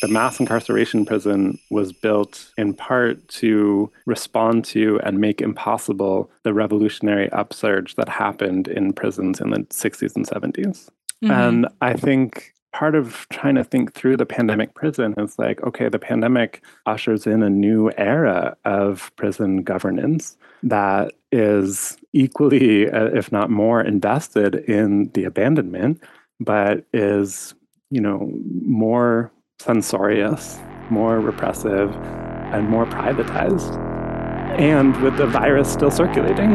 the mass incarceration prison was built in part to respond to and make impossible the revolutionary upsurge that happened in prisons in the 60s and 70s. Mm-hmm. And I think part of trying to think through the pandemic prison is like, okay, the pandemic ushers in a new era of prison governance that is equally, uh, if not more, invested in the abandonment, but is, you know, more censorious, more repressive, and more privatized. And with the virus still circulating.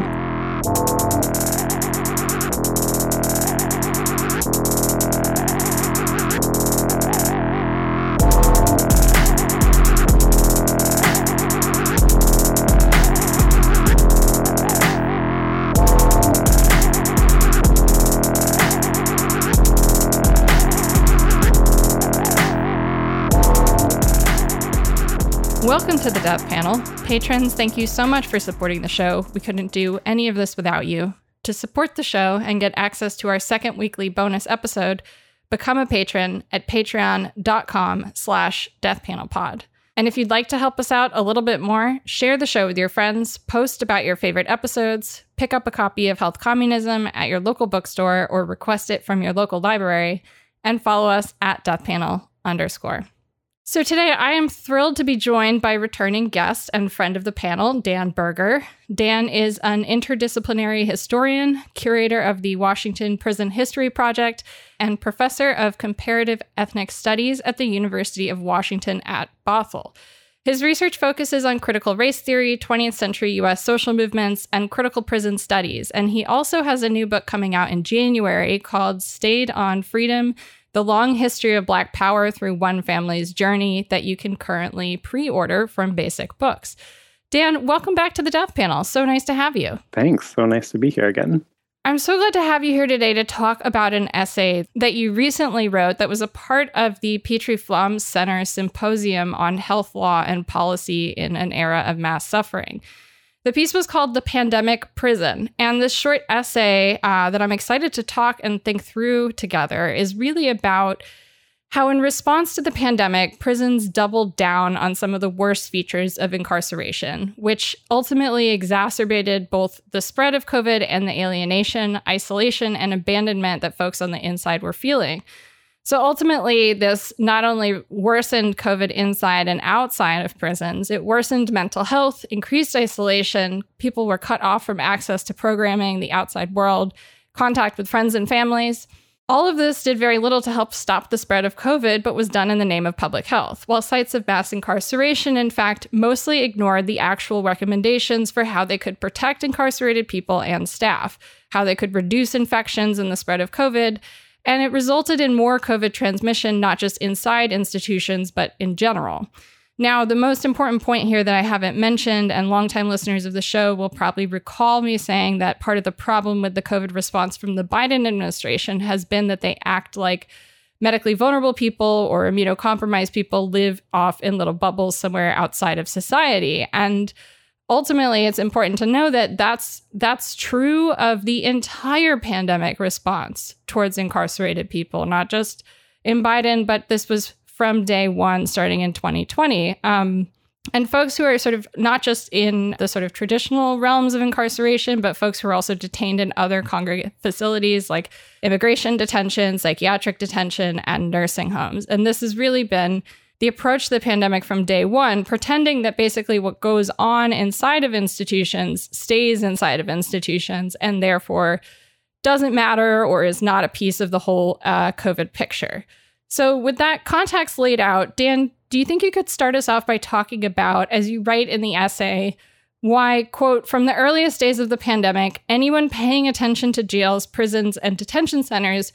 Welcome to the Death Panel. Patrons, thank you so much for supporting the show. We couldn't do any of this without you. To support the show and get access to our second weekly bonus episode, become a patron at patreon.com slash deathpanelpod. And if you'd like to help us out a little bit more, share the show with your friends, post about your favorite episodes, pick up a copy of Health Communism at your local bookstore or request it from your local library, and follow us at deathpanel underscore. So today I am thrilled to be joined by returning guest and friend of the panel, Dan Berger. Dan is an interdisciplinary historian, curator of the Washington Prison History Project, and professor of comparative ethnic studies at the University of Washington at Bothell. His research focuses on critical race theory, 20th century US social movements, and critical prison studies. And he also has a new book coming out in January called Stayed on Freedom the long history of Black power through one family's journey that you can currently pre order from Basic Books. Dan, welcome back to the Death Panel. So nice to have you. Thanks. So nice to be here again. I'm so glad to have you here today to talk about an essay that you recently wrote that was a part of the Petrie Flom Center Symposium on Health Law and Policy in an Era of Mass Suffering. The piece was called The Pandemic Prison. And this short essay uh, that I'm excited to talk and think through together is really about how, in response to the pandemic, prisons doubled down on some of the worst features of incarceration, which ultimately exacerbated both the spread of COVID and the alienation, isolation, and abandonment that folks on the inside were feeling. So ultimately, this not only worsened COVID inside and outside of prisons, it worsened mental health, increased isolation. People were cut off from access to programming, the outside world, contact with friends and families. All of this did very little to help stop the spread of COVID, but was done in the name of public health, while sites of mass incarceration, in fact, mostly ignored the actual recommendations for how they could protect incarcerated people and staff, how they could reduce infections and the spread of COVID, and it resulted in more COVID transmission, not just inside institutions, but in general. Now, the most important point here that I haven't mentioned, and longtime listeners of the show will probably recall me saying that part of the problem with the COVID response from the Biden administration has been that they act like medically vulnerable people or immunocompromised people live off in little bubbles somewhere outside of society. And ultimately it's important to know that that's that's true of the entire pandemic response towards incarcerated people not just in biden but this was from day one starting in 2020 um, and folks who are sort of not just in the sort of traditional realms of incarceration but folks who are also detained in other congregate facilities like immigration detention psychiatric detention and nursing homes. And this has really been the approach to the pandemic from day one, pretending that basically what goes on inside of institutions stays inside of institutions and therefore doesn't matter or is not a piece of the whole uh, COVID picture. So, with that context laid out, Dan, do you think you could start us off by talking about, as you write in the essay, why, quote, from the earliest days of the pandemic, anyone paying attention to jails, prisons, and detention centers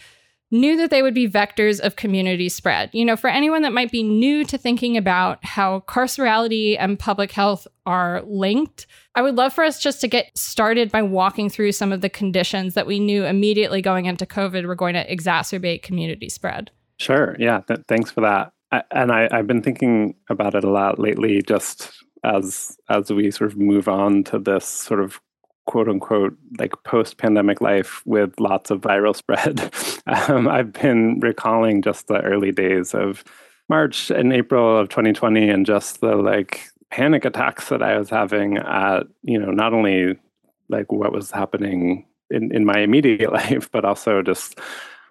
knew that they would be vectors of community spread. You know, for anyone that might be new to thinking about how carcerality and public health are linked, I would love for us just to get started by walking through some of the conditions that we knew immediately going into COVID were going to exacerbate community spread. Sure. Yeah. Th- thanks for that. I, and I, I've been thinking about it a lot lately, just as as we sort of move on to this sort of quote unquote like post pandemic life with lots of viral spread. um, I've been recalling just the early days of March and April of 2020 and just the like panic attacks that I was having at, you know, not only like what was happening in, in my immediate life, but also just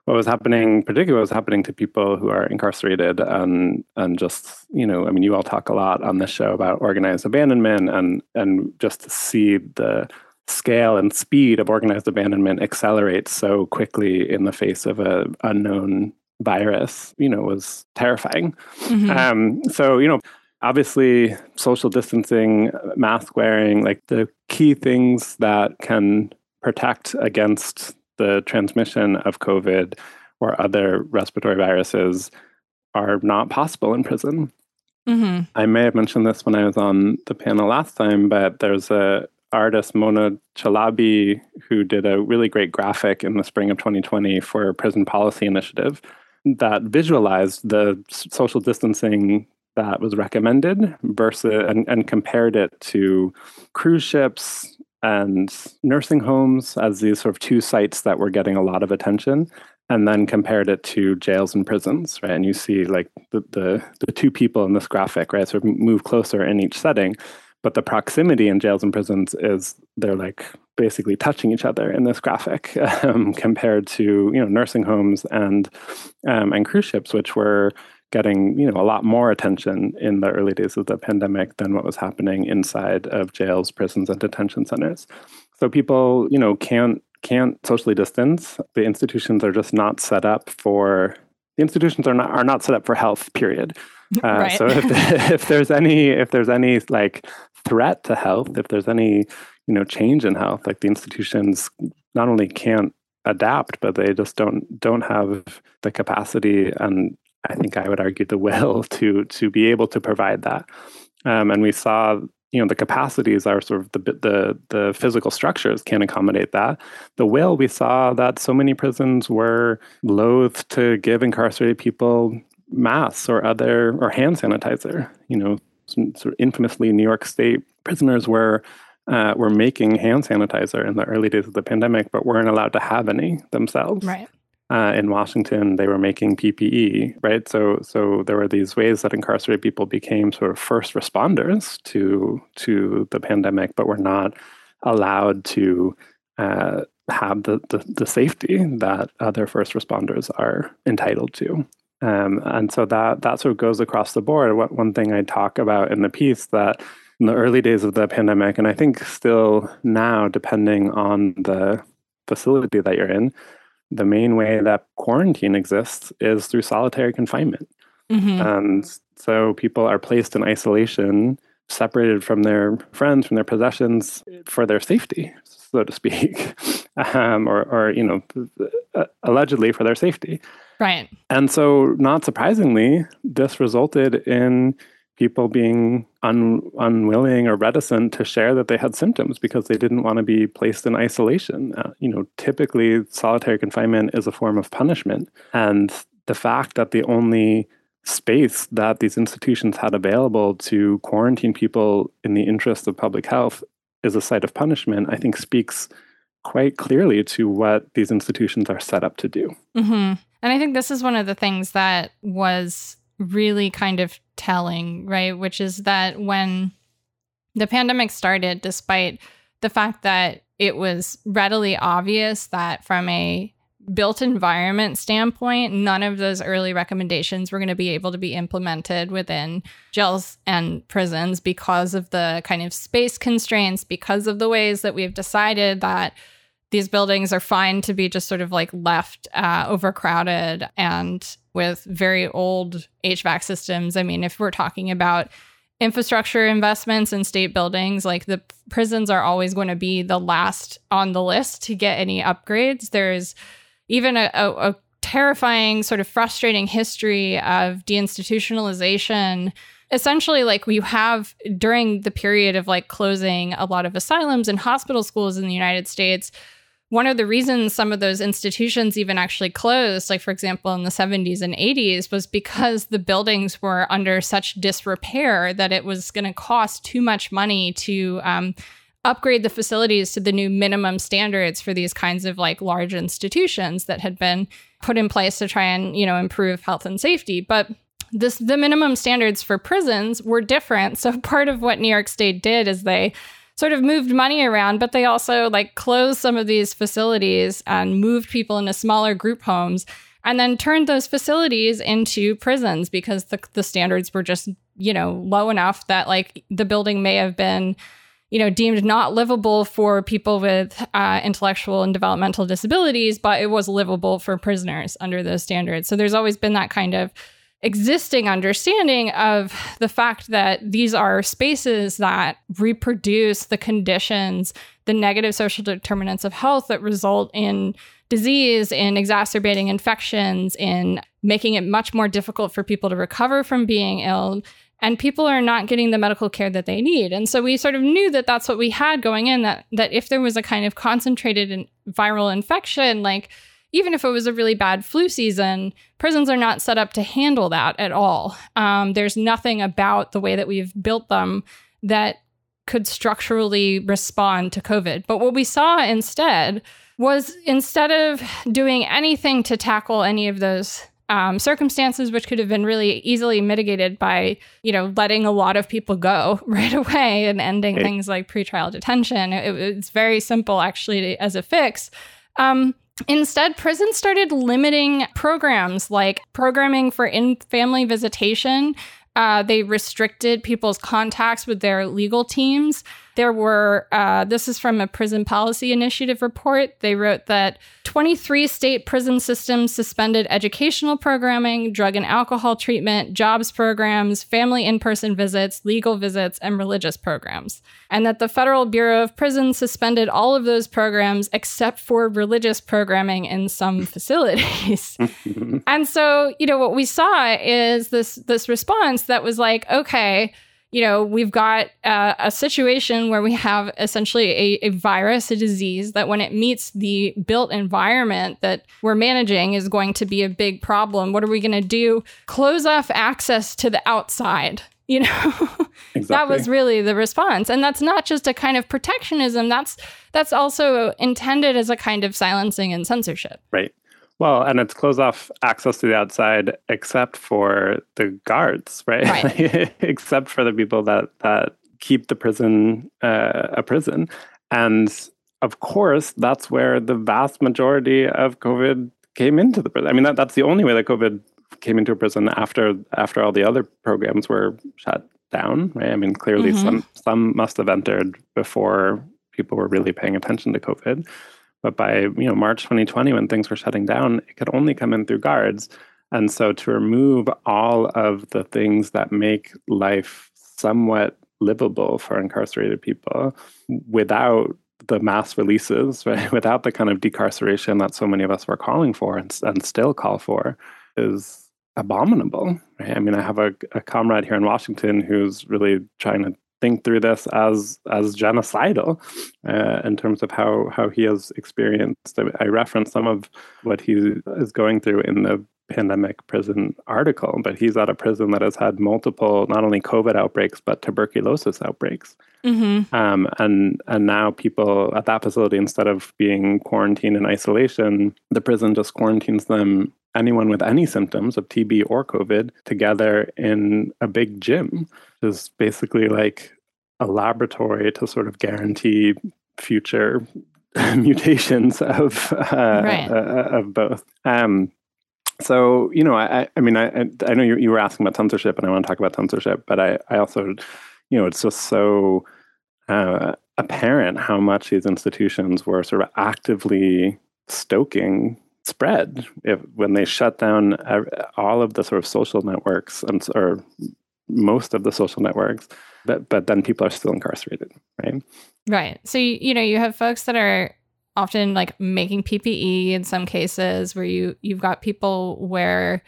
what was happening, particularly what was happening to people who are incarcerated and and just, you know, I mean you all talk a lot on this show about organized abandonment and and just to see the scale and speed of organized abandonment accelerates so quickly in the face of a unknown virus, you know, was terrifying. Mm-hmm. Um, so, you know, obviously social distancing, mask wearing, like the key things that can protect against the transmission of COVID or other respiratory viruses are not possible in prison. Mm-hmm. I may have mentioned this when I was on the panel last time, but there's a artist Mona Chalabi who did a really great graphic in the spring of 2020 for a prison policy initiative that visualized the social distancing that was recommended versus and, and compared it to cruise ships and nursing homes as these sort of two sites that were getting a lot of attention and then compared it to jails and prisons right? And you see like the, the, the two people in this graphic right sort of move closer in each setting but the proximity in jails and prisons is they're like basically touching each other in this graphic um, compared to you know nursing homes and um, and cruise ships which were getting you know a lot more attention in the early days of the pandemic than what was happening inside of jails prisons and detention centers. So people you know can't can't socially distance. The institutions are just not set up for the institutions are not are not set up for health period. Uh, right. so if, if there's any if there's any like threat to health if there's any you know change in health like the institutions not only can't adapt but they just don't don't have the capacity and i think i would argue the will to to be able to provide that. Um, and we saw you know the capacities are sort of the the the physical structures can't accommodate that. The will we saw that so many prisons were loath to give incarcerated people masks or other or hand sanitizer you know sort of infamously new york state prisoners were uh, were making hand sanitizer in the early days of the pandemic, but weren't allowed to have any themselves. Right. Uh, in Washington, they were making PPE, right? So, so there were these ways that incarcerated people became sort of first responders to to the pandemic, but were not allowed to uh, have the, the, the safety that other first responders are entitled to. Um, and so that that sort of goes across the board. What one thing I talk about in the piece that in the early days of the pandemic, and I think still now, depending on the facility that you're in, the main way that quarantine exists is through solitary confinement. Mm-hmm. And so people are placed in isolation, separated from their friends, from their possessions for their safety, so to speak, um, or, or, you know, uh, allegedly for their safety. Right. And so, not surprisingly, this resulted in people being un, unwilling or reticent to share that they had symptoms because they didn't want to be placed in isolation. Uh, you know, typically solitary confinement is a form of punishment, and the fact that the only space that these institutions had available to quarantine people in the interest of public health is a site of punishment, I think speaks quite clearly to what these institutions are set up to do. Mm-hmm. And I think this is one of the things that was really kind of telling, right? Which is that when the pandemic started, despite the fact that it was readily obvious that from a built environment standpoint, none of those early recommendations were going to be able to be implemented within jails and prisons because of the kind of space constraints, because of the ways that we've decided that these buildings are fine to be just sort of like left uh, overcrowded and with very old HVAC systems. I mean, if we're talking about infrastructure investments in state buildings, like the prisons are always going to be the last on the list to get any upgrades. There's even a, a, a terrifying, sort of frustrating history of deinstitutionalization essentially like we have during the period of like closing a lot of asylums and hospital schools in the United States one of the reasons some of those institutions even actually closed, like for example in the 70s and 80s, was because the buildings were under such disrepair that it was going to cost too much money to um, upgrade the facilities to the new minimum standards for these kinds of like large institutions that had been put in place to try and you know improve health and safety. But this the minimum standards for prisons were different. So part of what New York State did is they sort of moved money around, but they also like closed some of these facilities and moved people into smaller group homes and then turned those facilities into prisons because the, the standards were just, you know, low enough that like the building may have been you know, deemed not livable for people with uh, intellectual and developmental disabilities, but it was livable for prisoners under those standards. So there's always been that kind of existing understanding of the fact that these are spaces that reproduce the conditions, the negative social determinants of health that result in disease, in exacerbating infections, in making it much more difficult for people to recover from being ill. And people are not getting the medical care that they need. And so we sort of knew that that's what we had going in that, that if there was a kind of concentrated viral infection, like even if it was a really bad flu season, prisons are not set up to handle that at all. Um, there's nothing about the way that we've built them that could structurally respond to COVID. But what we saw instead was instead of doing anything to tackle any of those um, circumstances, which could have been really easily mitigated by, you know, letting a lot of people go right away and ending things like pretrial detention. It, it's very simple, actually, as a fix. Um, Instead, prisons started limiting programs like programming for in family visitation. Uh, they restricted people's contacts with their legal teams. There were, uh, this is from a prison policy initiative report. They wrote that 23 state prison systems suspended educational programming, drug and alcohol treatment, jobs programs, family in person visits, legal visits, and religious programs. And that the Federal Bureau of Prisons suspended all of those programs except for religious programming in some facilities. and so, you know, what we saw is this this response that was like, okay, you know, we've got uh, a situation where we have essentially a, a, virus, a disease that when it meets the built environment that we're managing is going to be a big problem. What are we going to do? Close off access to the outside. You know, exactly. that was really the response, and that's not just a kind of protectionism. That's that's also intended as a kind of silencing and censorship. Right. Well, and it's closed off access to the outside except for the guards, right? right. except for the people that that keep the prison uh, a prison, and of course, that's where the vast majority of COVID came into the prison. I mean, that, that's the only way that COVID came into a prison after after all the other programs were shut down, right? I mean, clearly mm-hmm. some some must have entered before people were really paying attention to COVID. But by you know March 2020, when things were shutting down, it could only come in through guards. And so to remove all of the things that make life somewhat livable for incarcerated people without the mass releases, right? Without the kind of decarceration that so many of us were calling for and, and still call for, is abominable. Right? I mean, I have a, a comrade here in Washington who's really trying to think through this as as genocidal uh, in terms of how how he has experienced. I, reference some of what he is going through in the pandemic prison article, but he's at a prison that has had multiple not only COVID outbreaks but tuberculosis outbreaks. Mm-hmm. Um, and and now people at that facility, instead of being quarantined in isolation, the prison just quarantines them anyone with any symptoms of TB or COVID together in a big gym, which is basically like a laboratory to sort of guarantee future mutations of uh, right. uh, of both. Um, so you know, I, I mean, I, I know you, you were asking about censorship, and I want to talk about censorship, but I, I also, you know, it's just so uh, apparent how much these institutions were sort of actively stoking spread. If when they shut down all of the sort of social networks um, and or most of the social networks but but then people are still incarcerated right? Right. So you, you know you have folks that are often like making ppe in some cases where you you've got people where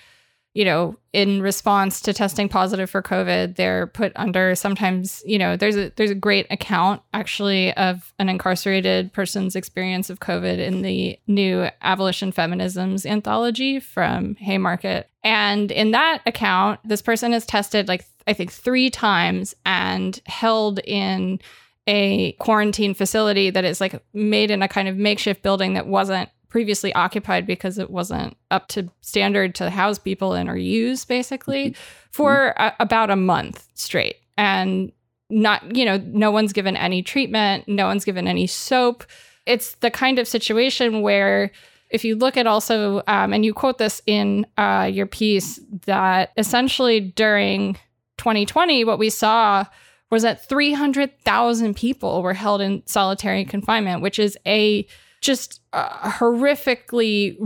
you know, in response to testing positive for COVID, they're put under sometimes, you know, there's a there's a great account actually of an incarcerated person's experience of COVID in the new Abolition Feminisms anthology from Haymarket. And in that account, this person is tested like I think three times and held in a quarantine facility that is like made in a kind of makeshift building that wasn't previously occupied because it wasn't up to standard to house people in or use, basically, mm-hmm. for a, about a month straight. And not, you know, no one's given any treatment, no one's given any soap. It's the kind of situation where if you look at also, um, and you quote this in uh, your piece, that essentially during 2020, what we saw was that 300,000 people were held in solitary confinement, which is a just a horrifically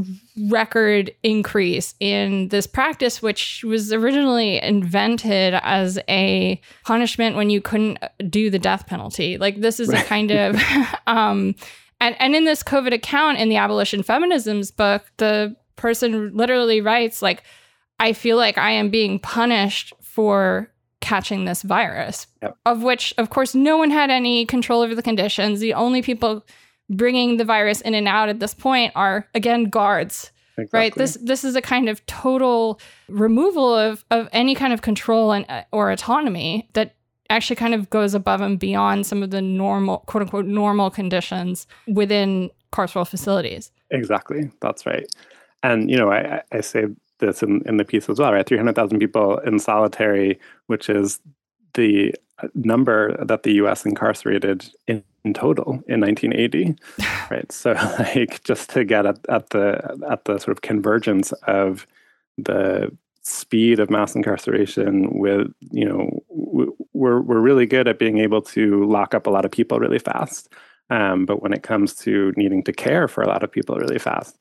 record increase in this practice, which was originally invented as a punishment when you couldn't do the death penalty. Like, this is right. a kind of. um, and, and in this COVID account in the Abolition Feminisms book, the person literally writes, like, I feel like I am being punished for catching this virus, yep. of which, of course, no one had any control over the conditions. The only people bringing the virus in and out at this point are again guards exactly. right this this is a kind of total removal of of any kind of control and uh, or autonomy that actually kind of goes above and beyond some of the normal quote unquote normal conditions within carceral facilities. Exactly. That's right. And you know i i say this in, in the piece as well right? 300000 people in solitary which is the number that the us incarcerated in in total in 1980 right? So like just to get at, at the at the sort of convergence of the speed of mass incarceration with you know we're we're really good at being able to lock up a lot of people really fast. Um, but when it comes to needing to care for a lot of people really fast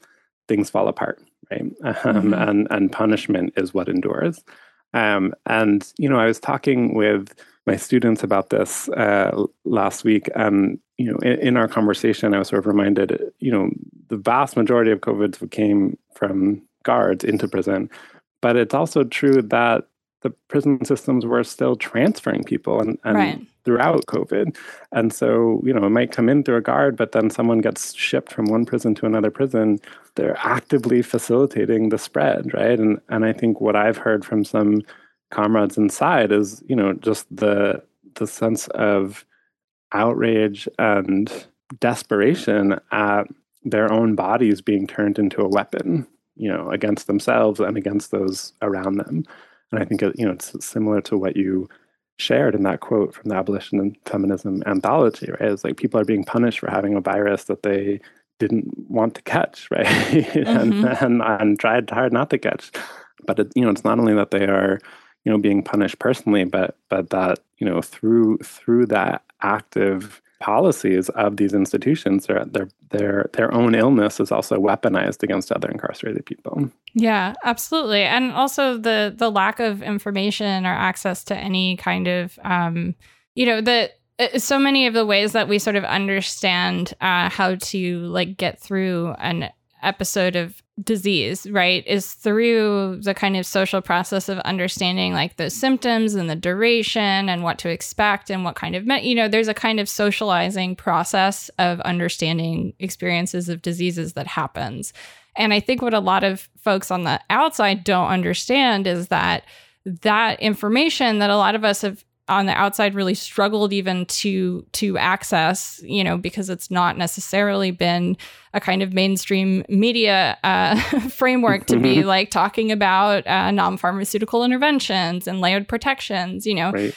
things fall apart right? Um, mm-hmm. and and punishment is what endures. Um, and you know i was talking with my students about this uh, last week. And, you know, in, in, our conversation, I was sort of reminded, you know, the vast majority of COVID came from guards into prison. But it's also true that the prison systems were still transferring people and, and right. throughout COVID. And so, you know, it might come in through a guard, but then someone gets shipped from one prison to another prison. They're actively facilitating the spread, right? And and I think what I've heard from some comrades inside is you know just the the sense of outrage and desperation at their own bodies being turned into a weapon you know against themselves and against those around them. And i think you know it's similar to what you shared in that quote from the abolition and feminism anthology right? It's like people are being punished for having a virus that they didn't want to catch right? Mm-hmm. and, and and tried hard not to catch. But it, you know it's not only that they are you know being punished personally but but that you know through through that active policies of these institutions their their their their own illness is also weaponized against other incarcerated people. Yeah absolutely. And also the the lack of information or access to any kind of um you know the uh, so many of the ways that we sort of understand uh, how to like get through an episode of disease, right, is through the kind of social process of understanding like the symptoms and the duration and what to expect and what kind of, me- you know, there's a kind of socializing process of understanding experiences of diseases that happens. And I think what a lot of folks on the outside don't understand is that that information that a lot of us have on the outside really struggled even to to access you know because it's not necessarily been a kind of mainstream media uh, framework to be mm-hmm. like talking about uh, non-pharmaceutical interventions and layered protections you know right.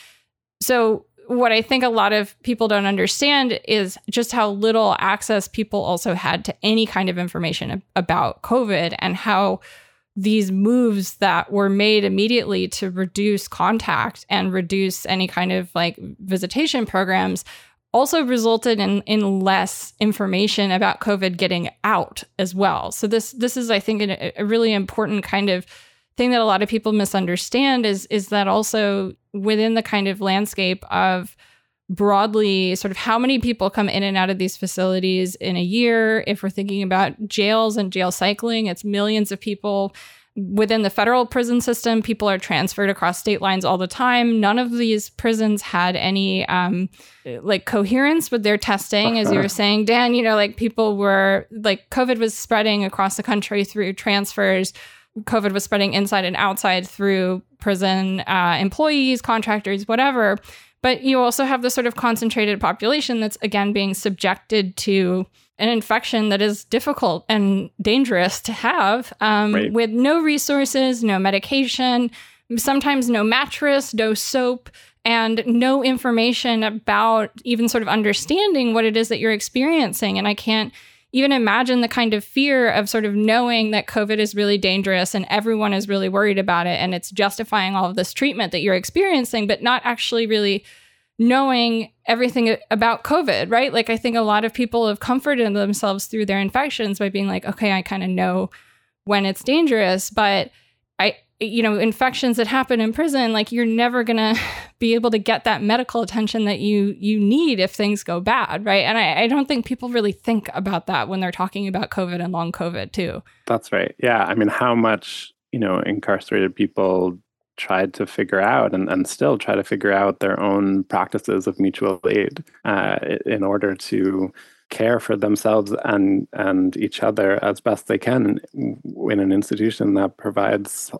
so what i think a lot of people don't understand is just how little access people also had to any kind of information about covid and how these moves that were made immediately to reduce contact and reduce any kind of like visitation programs also resulted in in less information about covid getting out as well. So this this is i think a, a really important kind of thing that a lot of people misunderstand is is that also within the kind of landscape of broadly sort of how many people come in and out of these facilities in a year. If we're thinking about jails and jail cycling, it's millions of people. Within the federal prison system, people are transferred across state lines all the time. None of these prisons had any um, like coherence with their testing, as you were saying, Dan. You know, like people were like COVID was spreading across the country through transfers. COVID was spreading inside and outside through prison uh, employees, contractors, whatever. But you also have the sort of concentrated population that's again being subjected to an infection that is difficult and dangerous to have um, right. with no resources, no medication, sometimes no mattress, no soap, and no information about even sort of understanding what it is that you're experiencing. And I can't even imagine the kind of fear of sort of knowing that COVID is really dangerous and everyone is really worried about it and it's justifying all of this treatment that you're experiencing, but not actually really knowing everything about COVID, right? Like, I think a lot of people have comforted themselves through their infections by being like, okay, I kind of know when it's dangerous, but I, you know, infections that happen in prison, like you're never gonna be able to get that medical attention that you you need if things go bad, right? And I, I don't think people really think about that when they're talking about COVID and long COVID too. That's right. Yeah. I mean, how much, you know, incarcerated people tried to figure out and, and still try to figure out their own practices of mutual aid uh, in order to care for themselves and and each other as best they can in an institution that provides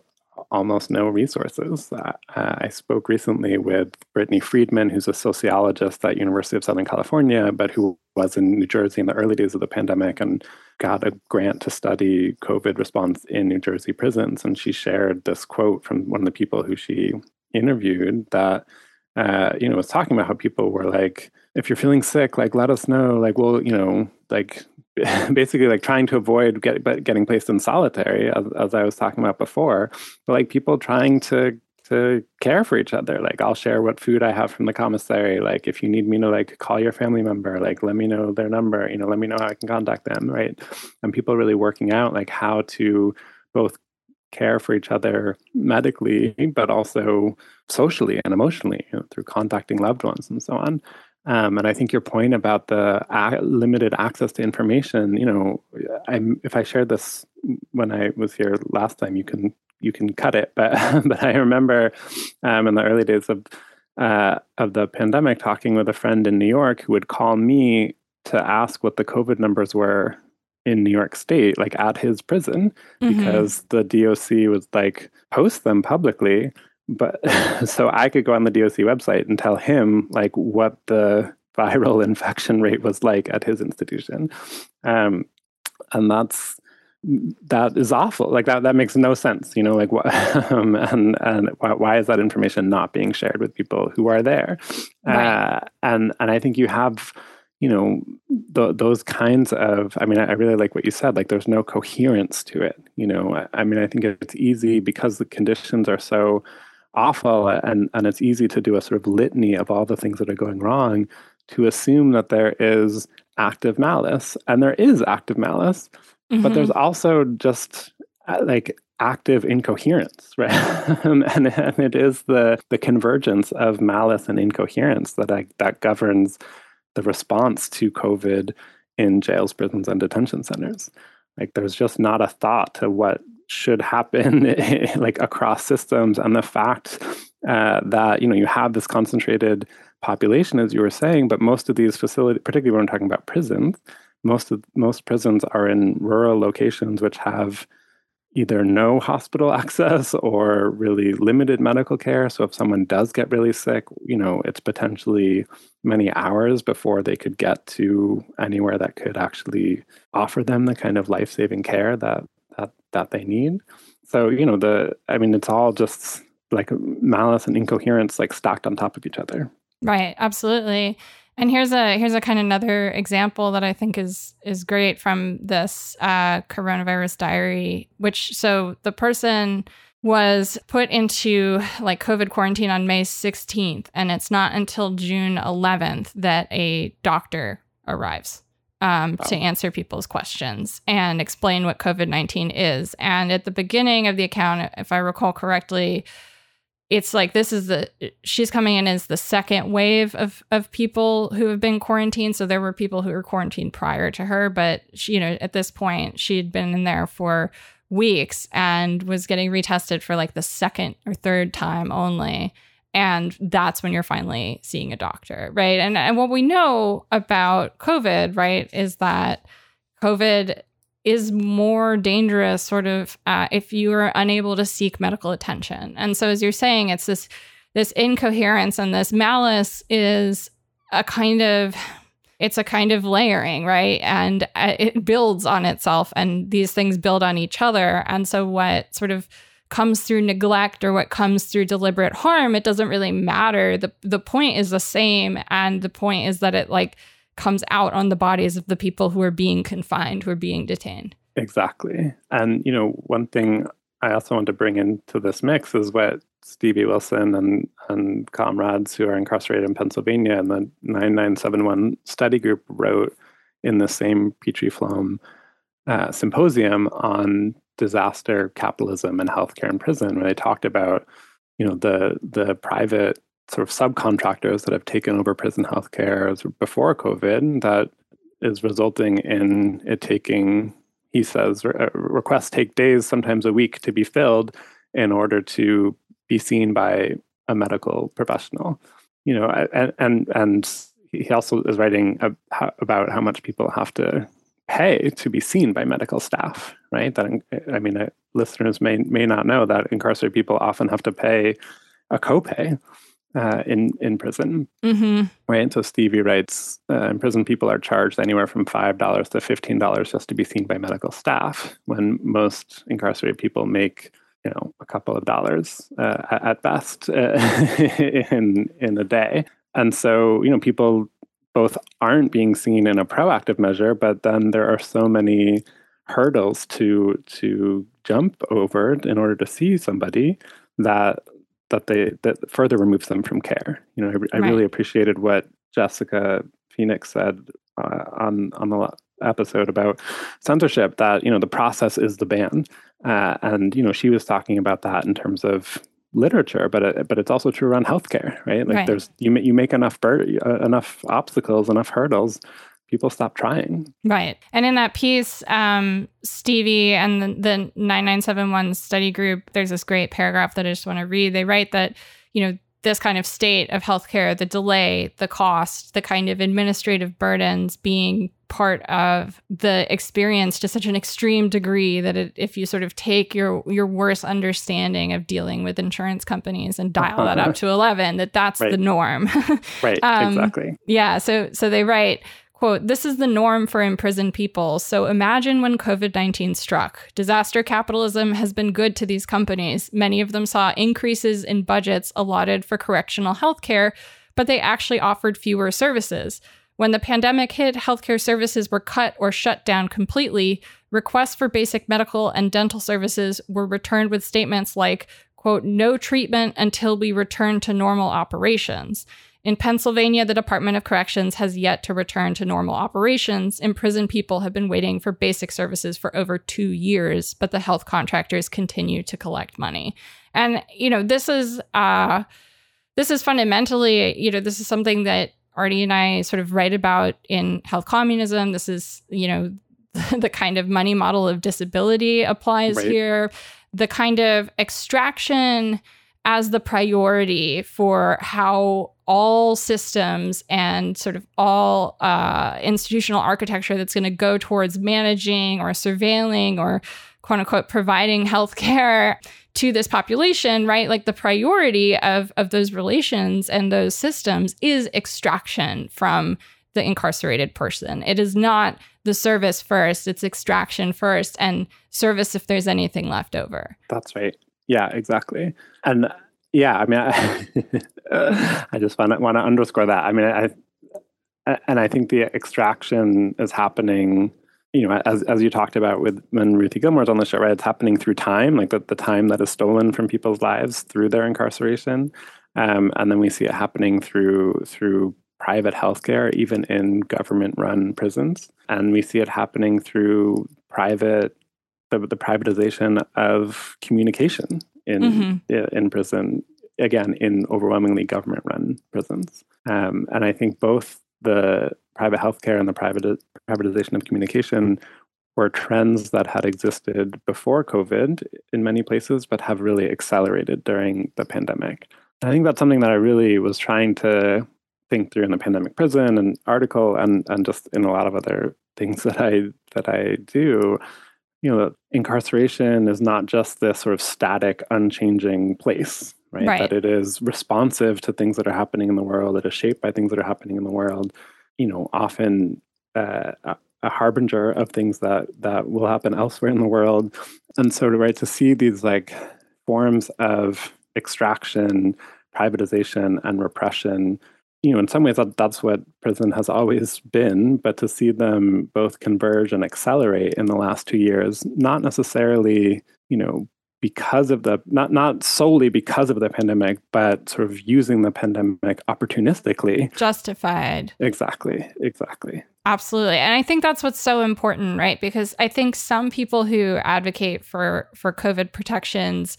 almost no resources. Uh, I spoke recently with Brittany Friedman, who's a sociologist at University of Southern California, but who was in New Jersey in the early days of the pandemic and got a grant to study COVID response in New Jersey prisons. And she shared this quote from one of the people who she interviewed that, uh, you know, was talking about how people were like, if you're feeling sick, like let us know. Like, well, you know, like basically like trying to avoid get, but getting placed in solitary, as, as I was talking about before. But like people trying to to care for each other. Like I'll share what food I have from the commissary. Like if you need me to like call your family member, like let me know their number. You know, let me know how I can contact them. Right, and people really working out like how to both care for each other medically, but also socially and emotionally you know, through contacting loved ones and so on. Um, and I think your point about the limited access to information, you know, I'm, if I shared this when I was here last time, you can you can cut it. But but I remember um, in the early days of uh, of the pandemic, talking with a friend in New York who would call me to ask what the COVID numbers were in New York State, like at his prison, mm-hmm. because the DOC was like post them publicly but so I could go on the DOC website and tell him like what the viral infection rate was like at his institution, um, and that's that is awful. Like that that makes no sense. You know, like what um, and and why, why, is that information not being shared with people who are there? Right. Uh, and and I think you have you know th- those kinds of i mean I, I, really like what you said like there's no coherence to it you know I, I, mean i think it's easy because the conditions are so awful and, and it's easy to do a sort of litany of all the things that are going wrong to assume that there is active malice and there is active malice mm-hmm. but there's also just uh, like active incoherence right and, and it is the the convergence of malice and incoherence that I, that governs the response to covid in jails prisons and detention centers like there's just not a thought to what should happen like across systems. And the fact uh, that you know you have this concentrated population as you were saying but most of these facilities particularly when we're talking about prisons most of most prisons are in rural locations which have either no hospital access or really limited medical care. So if someone does get really sick you know it's potentially many hours before they could get to anywhere that could actually offer them the kind of life-saving care that that that they need. So you know the I mean it's all just like malice and incoherence like stacked on top of each other. Right, absolutely. And here's a here's a kind of another example that I think is is great from this uh, coronavirus diary. Which so the person was put into like COVID quarantine on May 16th, and it's not until June 11th that a doctor arrives um, wow. to answer people's questions and explain what COVID 19 is. And at the beginning of the account, if I recall correctly, it's like this is the she's coming in as the second wave of of people who have been quarantined so there were people who were quarantined prior to her but she, you know at this point she'd been in there for weeks and was getting retested for like the second or third time only and that's when you're finally seeing a doctor right and and what we know about covid right is that covid is more dangerous sort of uh, if you are unable to seek medical attention and so as you're saying it's this this incoherence and this malice is a kind of it's a kind of layering, right? And uh, it builds on itself, and these things build on each other. And so, what sort of comes through neglect or what comes through deliberate harm, it doesn't really matter. The the point is the same and the point is that it like comes out on the bodies of the people who are being confined, who are being detained. Exactly. And you know, one thing I also want to bring into this mix is what Stevie Wilson and and comrades who are incarcerated in Pennsylvania and the 9971 study group wrote in the same Petrie Flom uh, symposium on disaster capitalism and healthcare in prison, where they talked about, you know, the the private sort of subcontractors that have taken over prison healthcare before COVID that is resulting in it taking, he says, uh, requests take days, sometimes a week to be filled in order to be seen by a medical professional. You know, and and, and he also is writing about how much people have to pay to be seen by medical staff, right? That I mean, uh, listeners may may not know that incarcerated people often have to pay a copay uh, in in prison, mm-hmm. right? So Stevie writes, uh, in prison, people are charged anywhere from five dollars to fifteen dollars just to be seen by medical staff, when most incarcerated people make you know a couple of dollars uh, at best uh, in in a day. And so you know people both aren't being seen in a proactive measure, but then there are so many hurdles to to jump over in order to see somebody that that they that further removes them from care. You know, I, I right. really appreciated what Jessica Phoenix said uh, on on the episode about censorship. That you know the process is the ban, uh, and you know she was talking about that in terms of literature, but it, but it's also true around healthcare, right? Like right. there's you you make enough bur- uh, enough obstacles, enough hurdles, people stop trying. Right. And in that piece, um, Stevie and the, the 9971 study group, there's this great paragraph that I just want to read. They write that, you know, this kind of state of healthcare, the delay, the cost, the kind of administrative burdens being part of the experience to such an extreme degree that it, if you sort of take your your worst understanding of dealing with insurance companies and dial that up to 11 that that's right. the norm. Right um, exactly. yeah so so they write Quote, this is the norm for imprisoned people. So imagine when COVID 19 struck. Disaster capitalism has been good to these companies. Many of them saw increases in budgets allotted for correctional health care, but they actually offered fewer services. When the pandemic hit, healthcare services were cut or shut down completely. Requests for basic medical and dental services were returned with statements like, quote, no treatment until we return to normal operations. In Pennsylvania, the Department of Corrections has yet to return to normal operations. Imprisoned people have been waiting for basic services for over two years, but the health contractors continue to collect money. And you know, this is uh, this is fundamentally, you know, this is something that Artie and I sort of write about in health communism. This is, you know, the kind of money model of disability applies right. here. The kind of extraction as the priority for how all systems and sort of all uh, institutional architecture that's going to go towards managing or surveilling or quote unquote providing healthcare to this population, right? Like the priority of, of those relations and those systems is extraction from the incarcerated person. It is not the service first, it's extraction first and service if there's anything left over. That's right. Yeah, exactly. And yeah, I mean, I, I just want to want to underscore that. I mean, I and I think the extraction is happening. You know, as as you talked about with when Ruthie Gilmore's on the show, right? It's happening through time, like the, the time that is stolen from people's lives through their incarceration, um, and then we see it happening through through private healthcare, even in government-run prisons, and we see it happening through private the, the privatization of communication in mm-hmm. in prison again in overwhelmingly government run prisons. Um, and i think both the private healthcare and the private privatization of communication were trends that had existed before covid in many places but have really accelerated during the pandemic. I think that's something that i really was trying to think through in the pandemic prison and article and and just in a lot of other things that i that i do you know, incarceration is not just this sort of static, unchanging place, right? right? That it is responsive to things that are happening in the world, it is shaped by things that are happening in the world. you know, often uh, a harbinger of things that that will happen elsewhere in the world. And so, to right, to see these like forms of extraction, privatization, and repression you know, in some ways, that, that's what prison has always been, but to see them both converge and accelerate in the last two years, not necessarily, you know, because of the not not solely because of the pandemic, but sort of using the pandemic opportunistically. Justified. Exactly. Exactly. Absolutely. And I think that's what's so important, right? Because I think some people who advocate for for COVID protections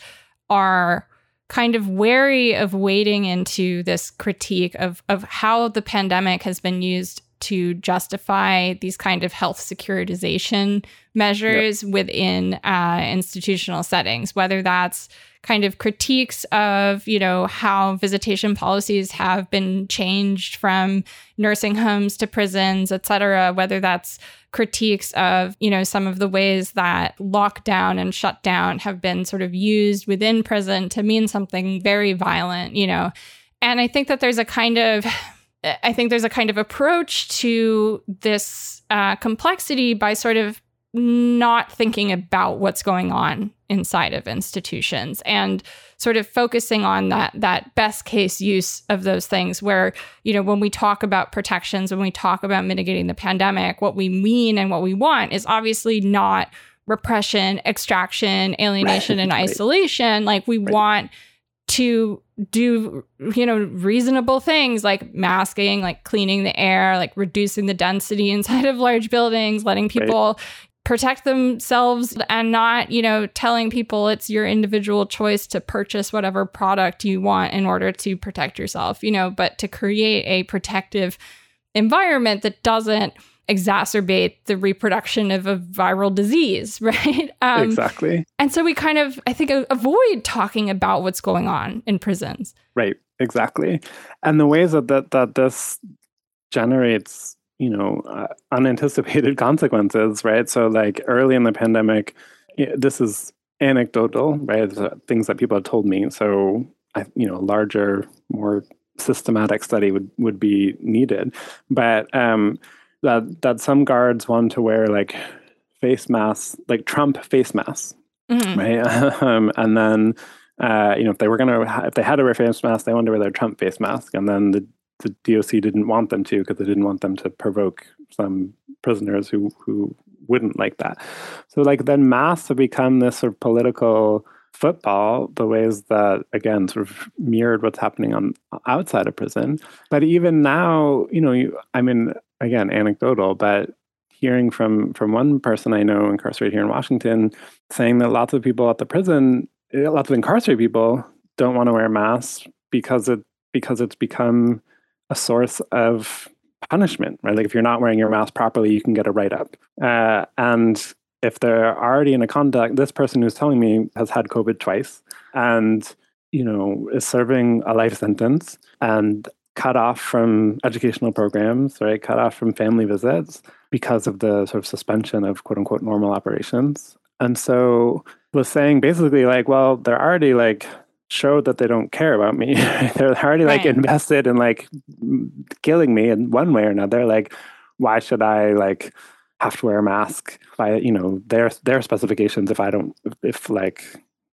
are kind of wary of wading into this critique of of how the pandemic has been used to justify these kind of health securitization measures yep. within uh, institutional settings, whether that's kind of critiques of you know how visitation policies have been changed from nursing homes to prisons et cetera whether that's critiques of you know some of the ways that lockdown and shutdown have been sort of used within prison to mean something very violent you know and i think that there's a kind of I think there's a kind of approach to this uh, complexity by sort of not thinking about what's going on inside of institutions and sort of focusing on that that best case use of those things where you know when we talk about protections when we talk about mitigating the pandemic what we mean and what we want is obviously not repression extraction alienation right. and isolation like we right. want to do you know reasonable things like masking like cleaning the air like reducing the density inside of large buildings letting people right. protect themselves and not you know telling people it's your individual choice to purchase whatever product you want in order to protect yourself you know but to create a protective environment that doesn't exacerbate the reproduction of a viral disease, right? Um, exactly. And so we kind of, I think, avoid talking about what's going on in prisons. Right. Exactly. And the ways that that, that this generates, you know, uh, unanticipated consequences, right? So, like early in the pandemic, this is anecdotal, right? Things that people have told me. So, I, you know, larger, more systematic study would would be needed, but. um that that some guards want to wear like face masks, like Trump face masks, mm-hmm. right? um, and then uh, you know if they were gonna if they had to wear face masks, they wanted to wear their Trump face mask, and then the the DOC didn't want them to because they didn't want them to provoke some prisoners who who wouldn't like that. So like then masks have become this sort of political football the ways that again sort of mirrored what's happening on outside of prison but even now you know you, i mean again anecdotal, but hearing from from one person I know incarcerated here in Washington saying that lots of people at the prison, eh, lots of incarcerated people don't want to wear masks because it because it's become a source of punishment, right? Like if you're not wearing your mask properly, you can get a write up. Uh, and if they're already in a contact, this person who's telling me has had COVID twice and you know is serving a life sentence and cut off from educational programs, right? Cut off from family visits because of the sort of suspension of quote unquote normal operations. And so was saying basically like, well, they're already like showed that they don't care about me. they're already like invested in like killing me in one way or another. Like, why should I like have to wear a mask by you know their their specifications if I don't if like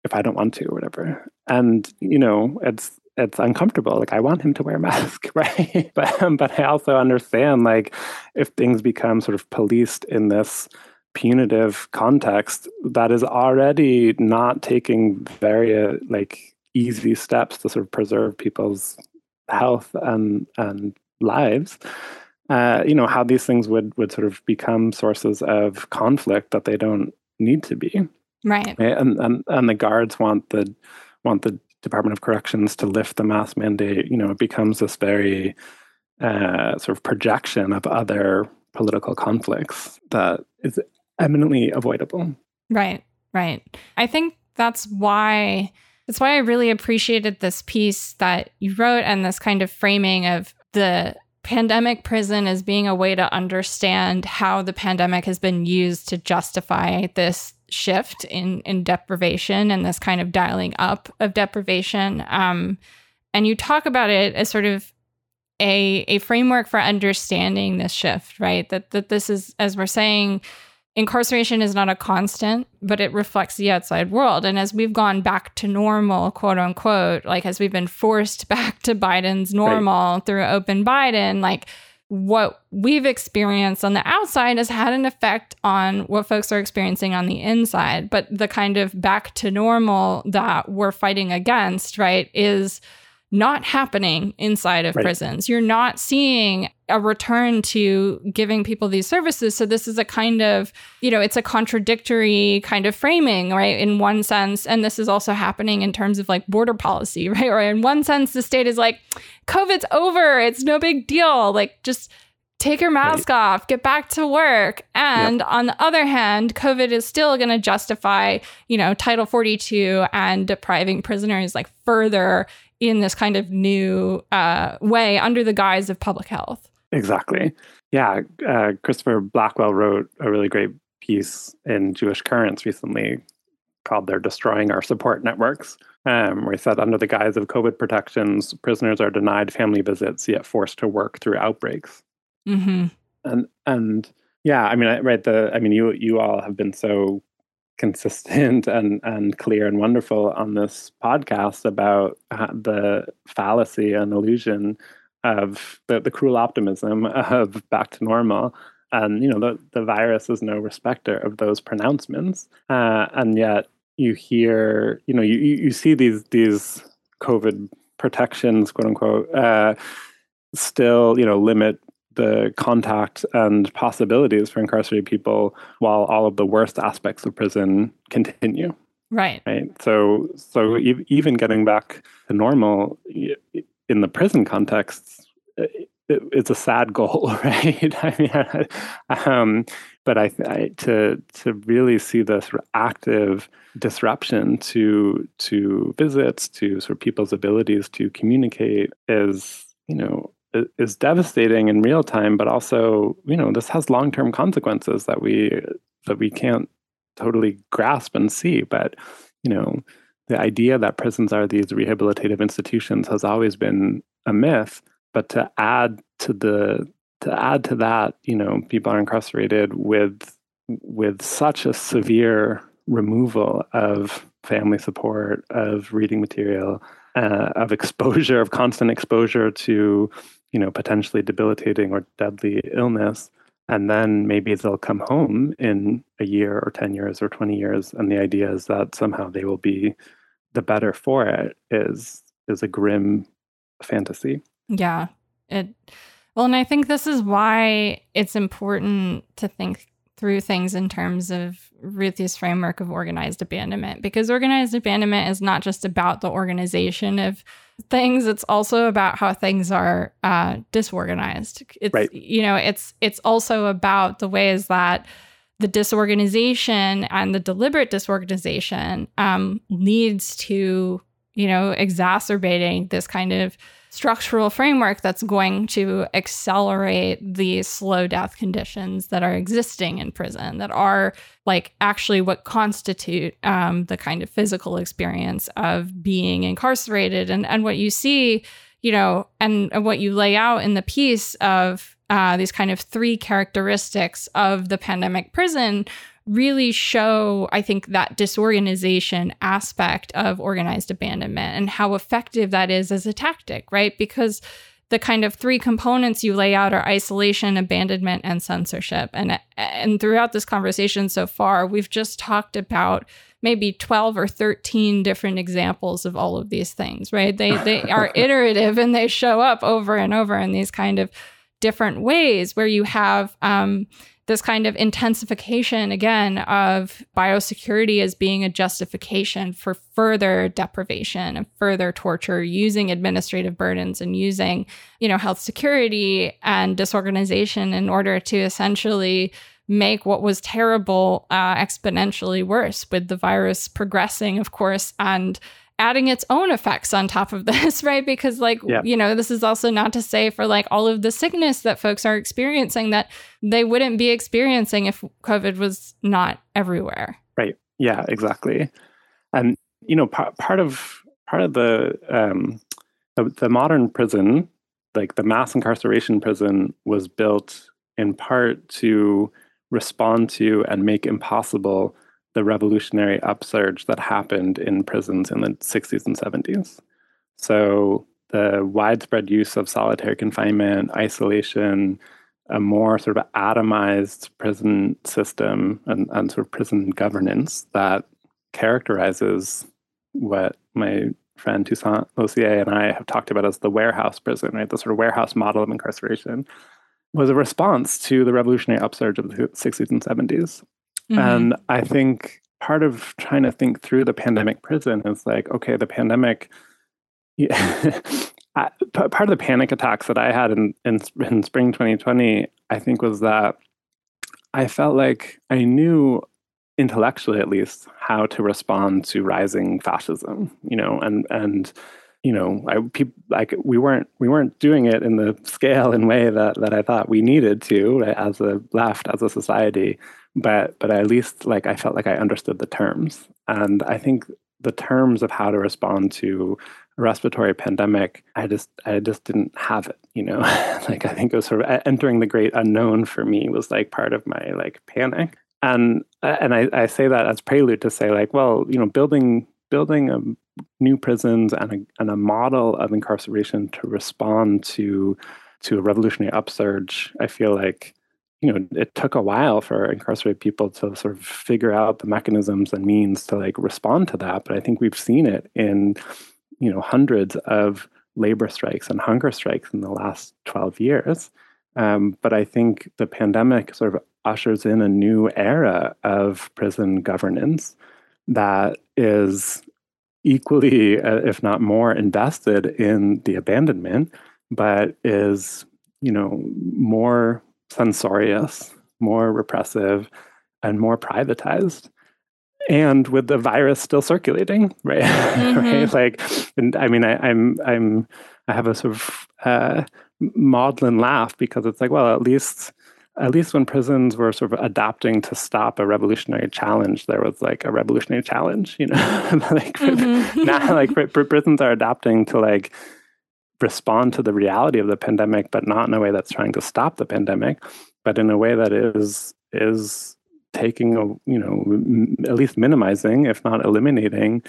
if I don't want to or whatever. And you know, it's it's uncomfortable. Like I want him to wear a mask, right? but um, but I also understand like if things become sort of policed in this punitive context that is already not taking very uh, like easy steps to sort of preserve people's health and and lives. Uh, you know how these things would would sort of become sources of conflict that they don't need to be. Right. right? And and and the guards want the want the Department of Corrections to lift the mask mandate, you know, it becomes this very uh, sort of projection of other political conflicts that is eminently avoidable. Right, right. I think that's why that's why I really appreciated this piece that you wrote and this kind of framing of the pandemic prison as being a way to understand how the pandemic has been used to justify this shift in in deprivation and this kind of dialing up of deprivation. Um, and you talk about it as sort of a a framework for understanding this shift, right? That that this is as we're saying incarceration is not a constant, but it reflects the outside world. And as we've gone back to normal, quote unquote, like as we've been forced back to Biden's normal right. through open Biden, like what we've experienced on the outside has had an effect on what folks are experiencing on the inside. But the kind of back to normal that we're fighting against, right, is not happening inside of right. prisons. You're not seeing a return to giving people these services. So this is a kind of, you know, it's a contradictory kind of framing, right? In one sense. And this is also happening in terms of like border policy, right? Or in one sense, the state is like, COVID's over. It's no big deal. Like just take your mask right. off, get back to work. And yep. on the other hand, COVID is still going to justify, you know, Title 42 and depriving prisoners like further in this kind of new uh, way under the guise of public health. Exactly. Yeah. Uh, Christopher Blackwell wrote a really great piece in Jewish Currents recently called They're Destroying Our Support Networks, um, where he said, under the guise of COVID protections, prisoners are denied family visits yet forced to work through outbreaks. Mm-hmm. And, and, yeah, I mean, right. The I mean, you you all have been so consistent and and clear and wonderful on this podcast about the fallacy and illusion of the, the cruel optimism of back to normal. And you know the, the virus is no respecter of those pronouncements. Uh, and yet you hear you know you, you see these these covid protections quote unquote uh, still you know limit the contact and possibilities for incarcerated people while all of the worst aspects of prison continue. Right. Right? So so even getting back to normal in the prison context it's a sad goal right? I mean um, but I, I, to to really see this active disruption to to visits to sort of people's abilities to communicate is you know is devastating in real time, but also, you know, this has long term consequences that we that we can't totally grasp and see. But, you know, the idea that prisons are these rehabilitative institutions has always been a myth. But to add to the to add to that, you know, people are incarcerated with with such a severe removal of family support, of reading material, uh, of exposure, of constant exposure to you know, potentially debilitating or deadly illness. And then maybe they'll come home in a year or 10 years or 20 years. And the idea is that somehow they will be the better for it is is a grim fantasy. Yeah. It well, and I think this is why it's important to think through things in terms of Ruthie's framework of organized abandonment, because organized abandonment is not just about the organization of things; it's also about how things are uh, disorganized. It's right. you know, it's it's also about the ways that the disorganization and the deliberate disorganization um, leads to you know exacerbating this kind of structural framework that's going to accelerate the slow death conditions that are existing in prison that are like actually what constitute um, the kind of physical experience of being incarcerated. And and what you see you know and, and what you lay out in the piece of uh, these kind of three characteristics of the pandemic prison really show, I think, that disorganization aspect of organized abandonment and how effective that is as a tactic, right? Because the kind of three components you lay out are isolation, abandonment, and censorship. And and throughout this conversation so far, we've just talked about maybe 12 or 13 different examples of all of these things, right? They they are iterative and they show up over and over in these kind of different ways where you have um, this kind of intensification again of biosecurity as being a justification for further deprivation and further torture using administrative burdens and using you know health security and disorganization in order to essentially make what was terrible uh, exponentially worse with the virus progressing of course and adding its own effects on top of this, right? Because, like, yeah. you know, this is also not to say for like all of the sickness that folks are experiencing that they wouldn't be experiencing if COVID was not everywhere. Right. Yeah, exactly. And, you know, part, part of, part of the, um, the, the modern prison like the mass incarceration prison was built in part to respond to and make impossible the revolutionary upsurge that happened in prisons in the 60s and 70s. So the widespread use of solitary confinement, isolation, a more sort of atomized prison system and, and sort of prison governance that characterizes what my friend Toussaint Losier and I have talked about as the warehouse prison, right? The sort of warehouse model of incarceration was a response to the revolutionary upsurge of the 60s and 70s. Mm-hmm. And I think part of trying to think through the pandemic prison is like, okay, the pandemic. Yeah, part of the panic attacks that I had in, in in spring 2020, I think, was that I felt like I knew intellectually at least how to respond to rising fascism you know and and you know i people like we weren't we weren't doing it in the scale and way that that i thought we needed to as a left as a society but but at least like i felt like i understood the terms. And i think the terms of how to respond to a respiratory pandemic i just i just didn't have it you know? Like i think it was sort of entering the great unknown for me was like part of my like panic. And uh, and I, I say that as prelude to say like well you know building building a new prisons and a, and a model of incarceration to respond to to a revolutionary upsurge i feel like you know it took a while for incarcerated people to sort of figure out the mechanisms and means to like respond to that but i think we've seen it in you know hundreds of labor strikes and hunger strikes in the last 12 years. Um, but i think the pandemic sort of ushers in a new era of prison governance that is equally, uh, if not more, invested in the abandonment, but is, you know, more censorious, more repressive, and more privatized. And with the virus still circulating, right? Mm-hmm. right? Like, and I mean, I, I'm, I'm, I have a sort of uh, maudlin laugh because it's like, well, at least at least when prisons were sort of adapting to stop a revolutionary challenge, there was like a revolutionary challenge, you know. like mm-hmm. now, like prisons are adapting to like respond to the reality of the pandemic, but not in a way that's trying to stop the pandemic, but in a way that is is taking a you know m- at least minimizing, if not eliminating,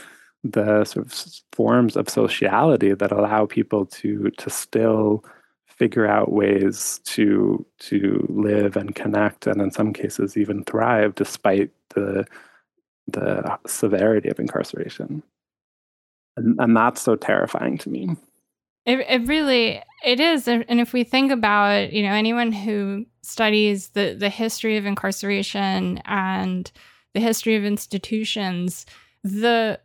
the sort of forms of sociality that allow people to to still figure out ways to to live and connect and in some cases even thrive despite the the severity of incarceration. And, and that's so terrifying to me it, it really it is and if we think about you know anyone who studies the the history of incarceration and the history of institutions the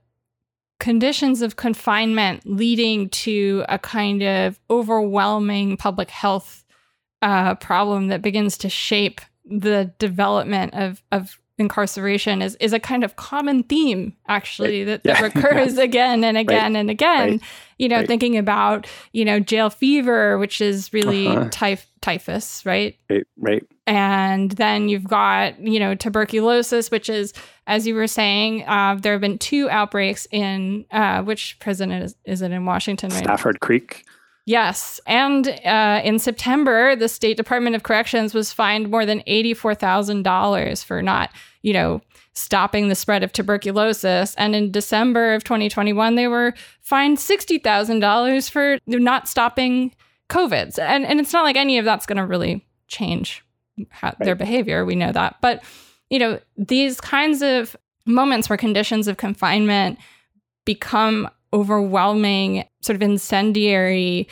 conditions of confinement leading to a kind of overwhelming public health uh, problem that begins to shape the development of, of incarceration is, is a kind of common theme actually that, that yeah. recurs again and again right. and again right. you know right. thinking about you know jail fever which is really uh-huh. typh- typhus right right right and then you've got you know tuberculosis which is as you were saying uh, there have been two outbreaks in uh, which prison is, is it in washington right stafford creek Yes. And uh, in September, the State Department of Corrections was fined more than $84,000 for not, you know, stopping the spread of tuberculosis. And in December of 2021, they were fined $60,000 for not stopping COVID. And, and it's not like any of that's going to really change how, right. their behavior. We know that. But, you know, these kinds of moments where conditions of confinement become overwhelming, sort of incendiary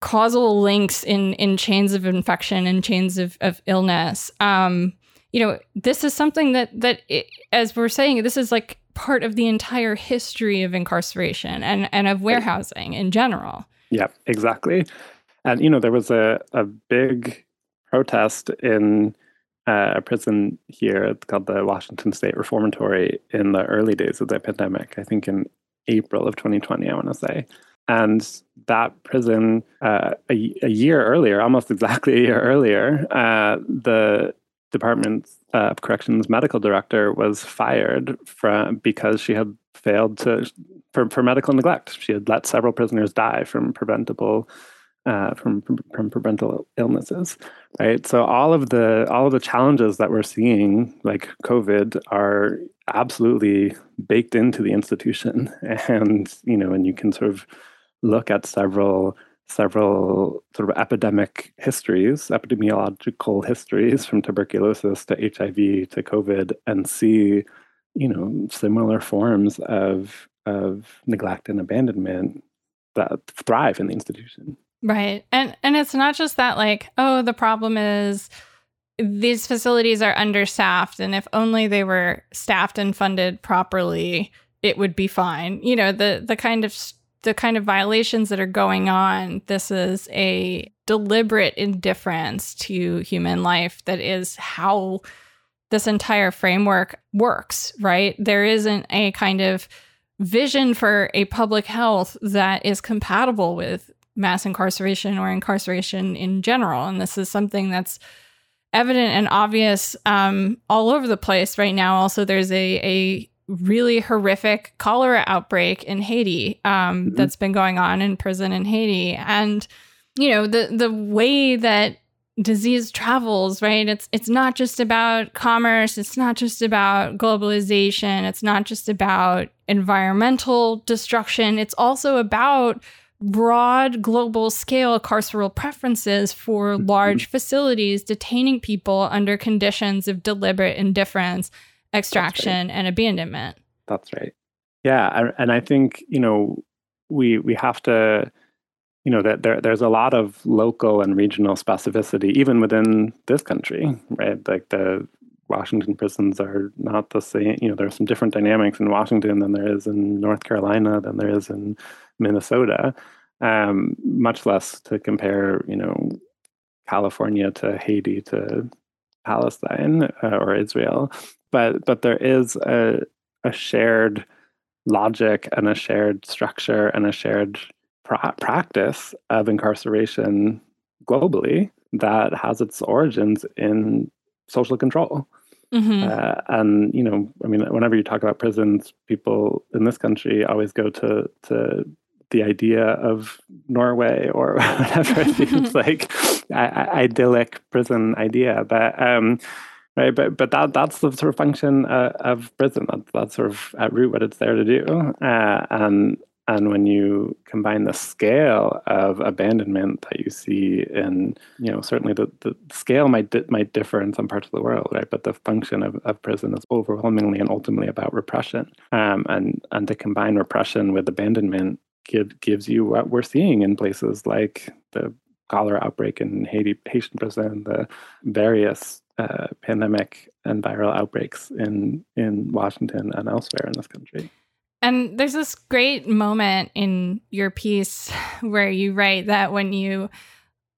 causal links in in chains of infection and chains of, of illness. Um, you know, this is something that that it, as we're saying, this is like part of the entire history of incarceration and and of warehousing in general. Yeah, exactly. And you know, there was a a big protest in uh, a prison here called the Washington State Reformatory in the early days of the pandemic. I think in April of 2020, I want to say. And that prison, uh, a, a, year earlier, almost exactly a year earlier, uh, the Department of Corrections medical director was fired from because she had failed to for, for medical neglect. She had let several prisoners die from preventable uh, from, from from parental illnesses, right? So all of the all of the challenges that we're seeing, like COVID, are absolutely baked into the institution, and you know, and you can sort of look at several several sort of epidemic histories, epidemiological histories from tuberculosis to HIV to COVID, and see, you know, similar forms of of neglect and abandonment that thrive in the institution. Right. And and it's not just that like, oh, the problem is these facilities are understaffed and if only they were staffed and funded properly, it would be fine. You know, the the kind of the kind of violations that are going on, this is a deliberate indifference to human life that is how this entire framework works, right? There isn't a kind of vision for a public health that is compatible with mass incarceration or incarceration in general. And this is something that's evident and obvious um, all over the place right now. Also, there's a, a really horrific cholera outbreak in Haiti um, mm-hmm. that's been going on in prison in Haiti. And, you know, the, the way that disease travels right it's it's not just about commerce it's not just about globalization it's not just about environmental destruction it's also about broad global scale carceral preferences for mm-hmm. large facilities detaining people under conditions of deliberate indifference, extraction, right. and abandonment. That's right. Yeah, and I think you know we we have to you know that there there's a lot of local and regional specificity even within this country, right? Like the Washington prisons are not the same. You know, there's some different dynamics in Washington than there is in North Carolina than there is in Minnesota. Um, much less to compare, you know, California to Haiti to Palestine uh, or Israel. But but there is a a shared logic and a shared structure and a shared pra- practice of incarceration globally that has its origins in social control. Mm-hmm. Uh, and you know, I mean, whenever you talk about prisons, people in this country always go to to the idea of Norway or whatever it seems like I, idyllic prison idea. But um, right, but but that that's the sort of function uh, of prison. That, that's sort of at root what it's there to do. Uh, and and when you combine the scale of abandonment that you see in, you know, certainly the, the scale might di- might differ in some parts of the world, right? But the function of, of prison is overwhelmingly and ultimately about repression. Um, and and to combine repression with abandonment give, gives you what we're seeing in places like the cholera outbreak in Haiti, Haitian prison, the various uh, pandemic and viral outbreaks in in Washington and elsewhere in this country. And there's this great moment in your piece where you write that when you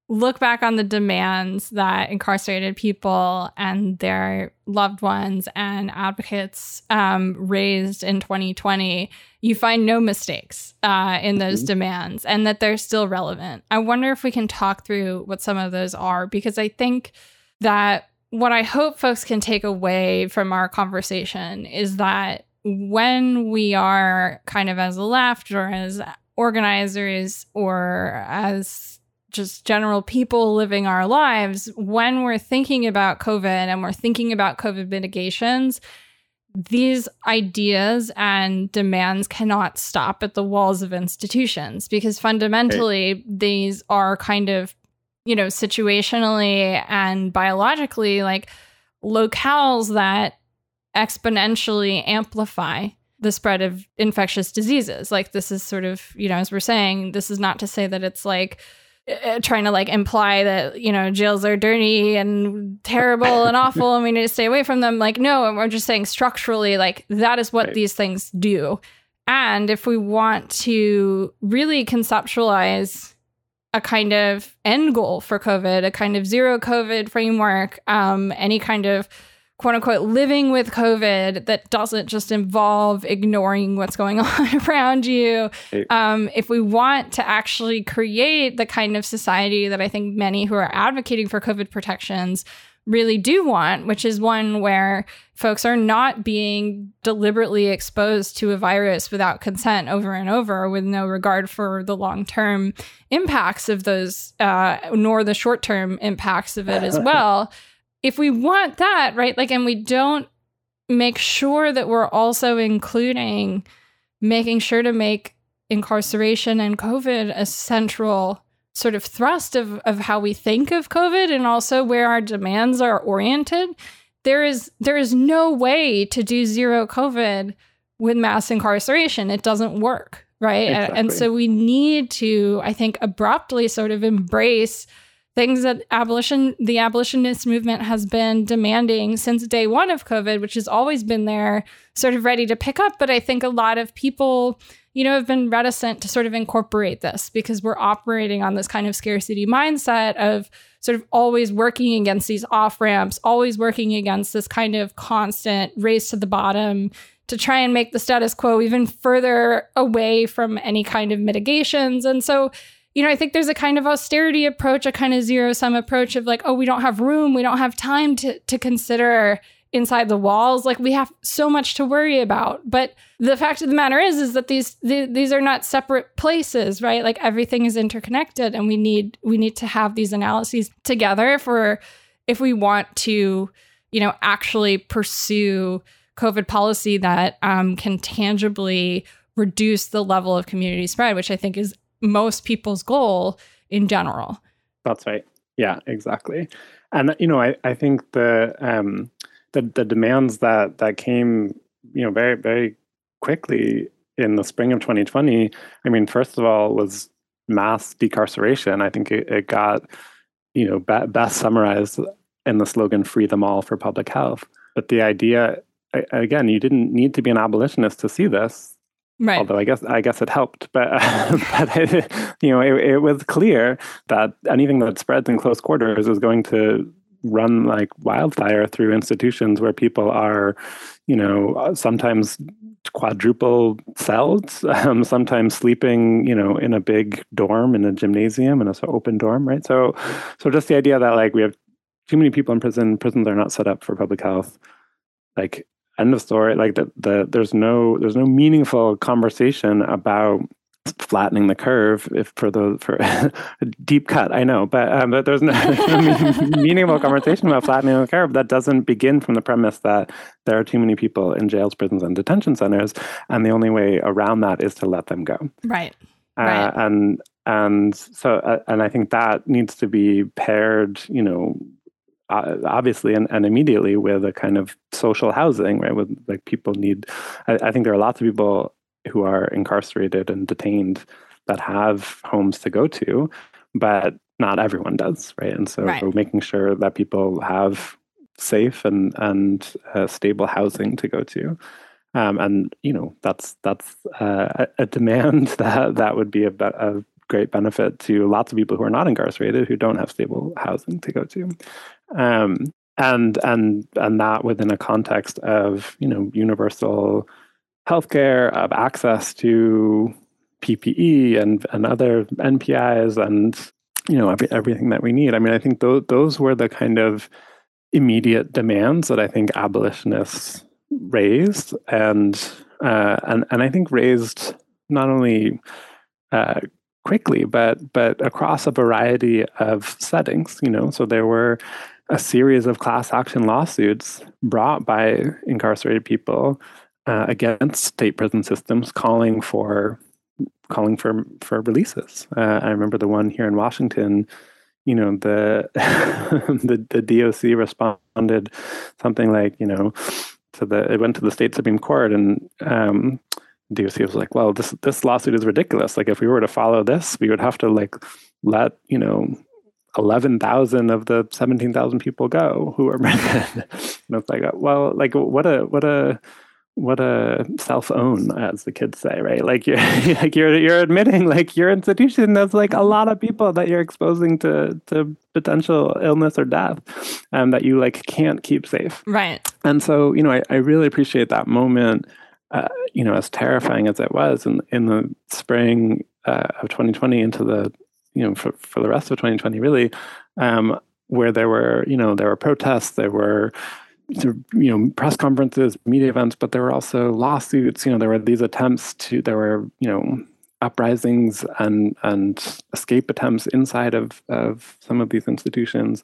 look back on the demands that incarcerated people and their loved ones and advocates um, raised in 2020, you find no mistakes uh, in those mm-hmm. demands and that they're still relevant. I wonder if we can talk through what some of those are because I think that what I hope folks can take away from our conversation is that when we are kind of as left or as organizers or as just general people living our lives, when we're thinking about COVID and we're thinking about COVID mitigations, these ideas and demands cannot stop at the walls of institutions because fundamentally right. these are kind of, you know, situationally and biologically like locales that exponentially amplify the spread of infectious diseases. Like, this is sort of, you know, as we're saying, this is not to say that it's like, uh, trying to like imply that you know jails are dirty and terrible and awful and we need to stay away from them like no we're just saying structurally like that is what right. these things do and if we want to really conceptualize a kind of end goal for covid a kind of zero covid framework um, any kind of quote unquote living with COVID that doesn't just involve ignoring what's going on around you. Um, if we want to actually create the kind of society that I think many who are advocating for COVID protections really do want, which is one where folks are not being deliberately exposed to a virus without consent over and over with no regard for the long term impacts of those, uh, nor the short term impacts of it as well. if we want that, right, like, and we don't make sure that we're also including making sure to make incarceration and COVID a central sort of thrust of, of how we think of COVID and also where our demands are oriented. There is there is no way to do zero COVID with mass incarceration. It doesn't work, right? Exactly. And, and so we need to, I think, abruptly sort of embrace things that abolition the abolitionist movement has been demanding since day one of covid which has always been there sort of ready to pick up but i think a lot of people you know, have been reticent to sort of incorporate this because we're operating on this kind of scarcity mindset of sort of always working against these off ramps, always working against this kind of constant race to the bottom to try and make the status quo even further away from any kind of mitigations. And so, you know, I think there's a kind of austerity approach, a kind of zero sum approach of like, oh, we don't have room, we don't have time to to consider inside the walls. Like we have so much to worry about. But the fact of the matter is is that these th- these are not separate places right? Like everything is interconnected and we need we need to have these analyses together for if we want to you know actually pursue covid policy that um, can tangibly reduce the level of community spread which i think is most people's goal in general. That's right. Yeah exactly. And you know i, I think the um the the demands that that came you know very very quickly in the spring of 2020 i mean first of all was mass decarceration. I think it, it got you know be, best summarized in the slogan free them all for public health. But the idea again you didn't need to be an abolitionist to see this right although i guess i guess it helped but but it, you know it, it was clear that anything that spreads in close quarters is going to run like wildfire through institutions where people are, you know, sometimes quadruple celled, um, sometimes sleeping, you know, in a big dorm in a gymnasium in an open dorm, right? So, so just the idea that like we have too many people in prison, prisons are not set up for public health, like end of story. Like the, the there's no there's no meaningful conversation about flattening the curve if for the for a deep cut i know but um, but there's no meaningful conversation about flattening the curve that doesn't begin from the premise that there are too many people in jails prisons and detention centers and the only way around that is to let them go right, uh, right. and and so uh, and i think that needs to be paired you know uh, obviously and, and immediately with a kind of social housing right with like people need I, I think there are lots of people who are incarcerated and detained that have homes to go to, but not everyone does, right? And so right. making sure that people have safe and and uh, stable housing to go to. Um, and you know that's that's uh, a demand that that would be a, a great benefit to lots of people who are not incarcerated who don't have stable housing to go to. Um, and and and that within a context of you know universal healthcare, of access to PPE and, and other NPIs and you know every, everything that we need. I mean, I think those those were the kind of immediate demands that I think abolitionists raised, and uh, and and I think raised not only uh, quickly, but but across a variety of settings. You know, so there were a series of class action lawsuits brought by incarcerated people uh, against state prison systems, calling for calling for for releases. Uh, I remember the one here in Washington. You know the the the DOC responded something like you know to the it went to the state supreme court and um, DOC was like, well, this this lawsuit is ridiculous. Like if we were to follow this, we would have to like let you know 11,000 of the 17,000 people go who are murdered. and it's like, well, like what a what a what a self own as the kids say right like you're like you're you're admitting like your institution has like a lot of people that you're exposing to to potential illness or death and um, that you like can't keep safe right and so you know i, I really appreciate that moment uh, you know as terrifying as it was in in the spring uh, of 2020 into the you know for, for the rest of 2020 really um, where there were, you know, there were protests, there were you know press conferences media events but there were also lawsuits you know there were these attempts to there were you know uprisings and and escape attempts inside of of some of these institutions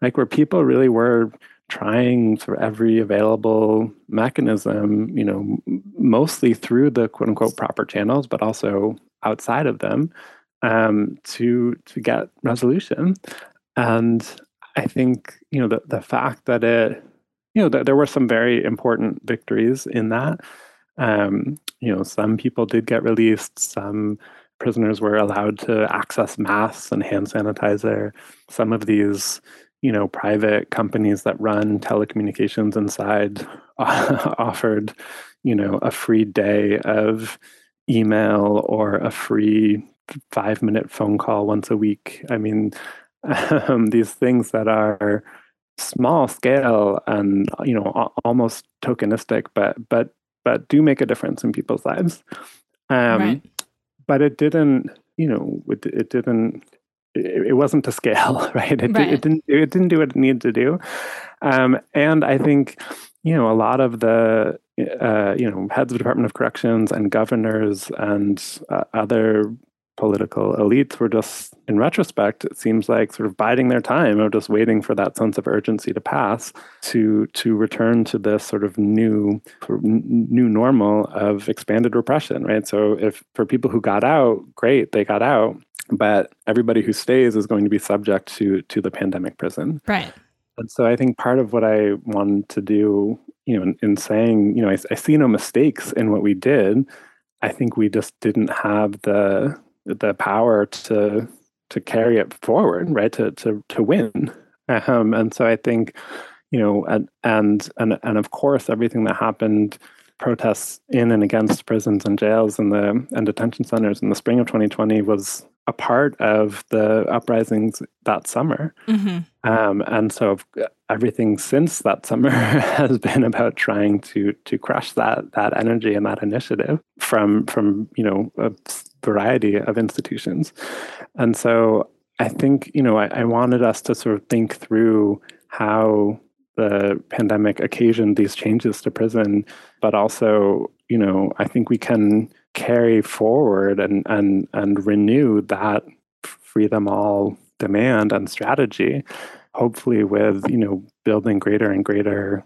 like where people really were trying of every available mechanism you know mostly through the quote unquote proper channels but also outside of them um, to to get resolution and i think you know the, the fact that it you know, th- there were some very important victories in that. Um, you know, some people did get released. Some prisoners were allowed to access masks and hand sanitizer. Some of these, you know, private companies that run telecommunications inside offered, you know, a free day of email or a free five minute phone call once a week. I mean, um, these things that are small scale and you know almost tokenistic but but but do make a difference in people's lives um, right. but it didn't you know it, it didn't it, wasn't to scale right it, right. it didn't it didn't do what it needed to do um, and i think you know a lot of the uh, you know heads of department of corrections and governors and uh, other political elites were just, in retrospect, it seems like sort of biding their time or just waiting for that sense of urgency to pass to to return to this sort of new new normal of expanded repression, right? So if for people who got out, great, they got out, but everybody who stays is going to be subject to to the pandemic prison, right? And so I think part of what I wanted to do, you know, in, in saying, you know, I, I see no mistakes in what we did. I think we just didn't have the the power to to carry it forward, right? To to to win. Um, and so I think, you know, and and and and of course, everything that happened, protests in and against prisons and jails and the and detention centers in the spring of 2020 was a part of the uprisings that summer. Mm-hmm. Um, and so everything since that summer has been about trying to to crush that that energy and that initiative from from you know a variety of institutions. And so I think, you know, I, I wanted us to sort of think through how the pandemic occasioned these changes to prison, but also, you know, I think we can carry forward and and and renew that free them all demand and strategy, hopefully with, you know, building greater and greater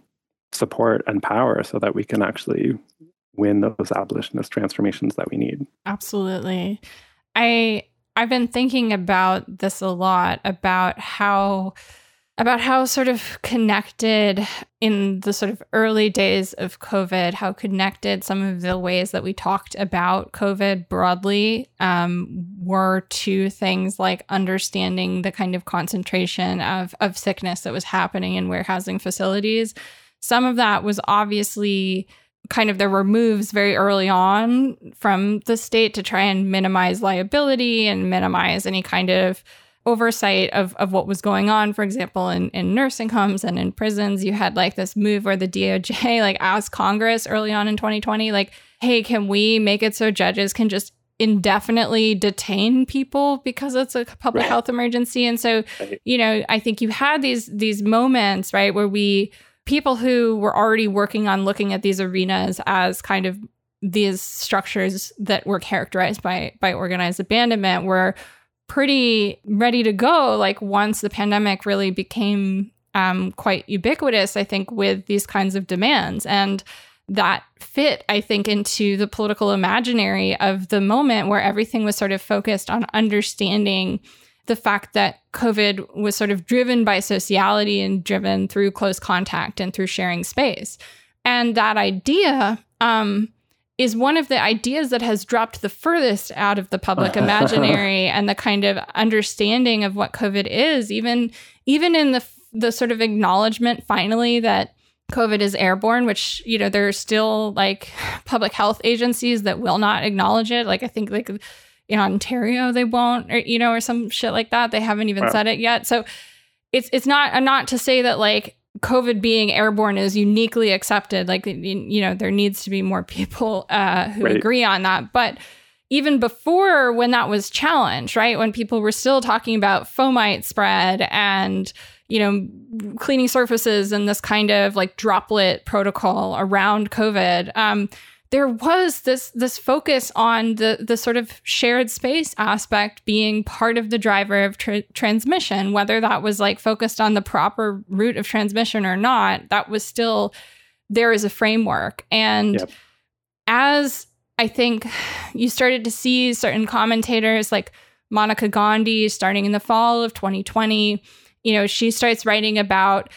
support and power so that we can actually win those abolitionist transformations that we need. Absolutely. I I've been thinking about this a lot about how about how sort of connected in the sort of early days of COVID, how connected some of the ways that we talked about COVID broadly um, were to things like understanding the kind of concentration of, of sickness that was happening in warehousing facilities. Some of that was obviously kind of there were moves very early on from the state to try and minimize liability and minimize any kind of oversight of, of what was going on. For example, in, in nursing homes and in prisons, you had like this move where the DOJ like asked Congress early on in 2020, like, hey, can we make it so judges can just indefinitely detain people because it's a public right. health emergency? And so, you know, I think you had these these moments, right, where we people who were already working on looking at these arenas as kind of these structures that were characterized by by organized abandonment were pretty ready to go like once the pandemic really became um, quite ubiquitous i think with these kinds of demands and that fit i think into the political imaginary of the moment where everything was sort of focused on understanding the fact that COVID was sort of driven by sociality and driven through close contact and through sharing space. And that idea um, is one of the ideas that has dropped the furthest out of the public imaginary and the kind of understanding of what COVID is, even even in the the sort of acknowledgement finally that COVID is airborne, which, you know, there are still like public health agencies that will not acknowledge it. Like, I think like in Ontario they won't, or, you know, or some shit like that. They haven't even wow. said it yet. So it's it's not not to say that like COVID being airborne is uniquely accepted. Like you know, there needs to be more people uh, who right. agree on that, but even before when that was challenged, right? When people were still talking about fomite spread and you know, cleaning surfaces and this kind of like droplet protocol around COVID. Um, there was this this focus on the the sort of shared space aspect being part of the driver of tra- transmission whether that was like focused on the proper route of transmission or not that was still there is a framework and yep. as i think you started to see certain commentators like monica gandhi starting in the fall of 2020 you know she starts writing about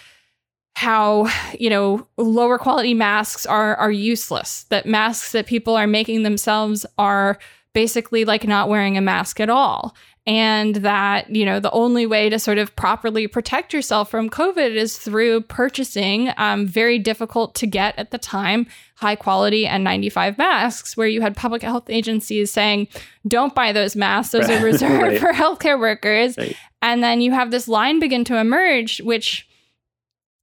how you know lower quality masks are are useless that masks that people are making themselves are basically like not wearing a mask at all and that you know the only way to sort of properly protect yourself from covid is through purchasing um, very difficult to get at the time high quality N95 masks where you had public health agencies saying don't buy those masks those are reserved right. for healthcare workers right. and then you have this line begin to emerge which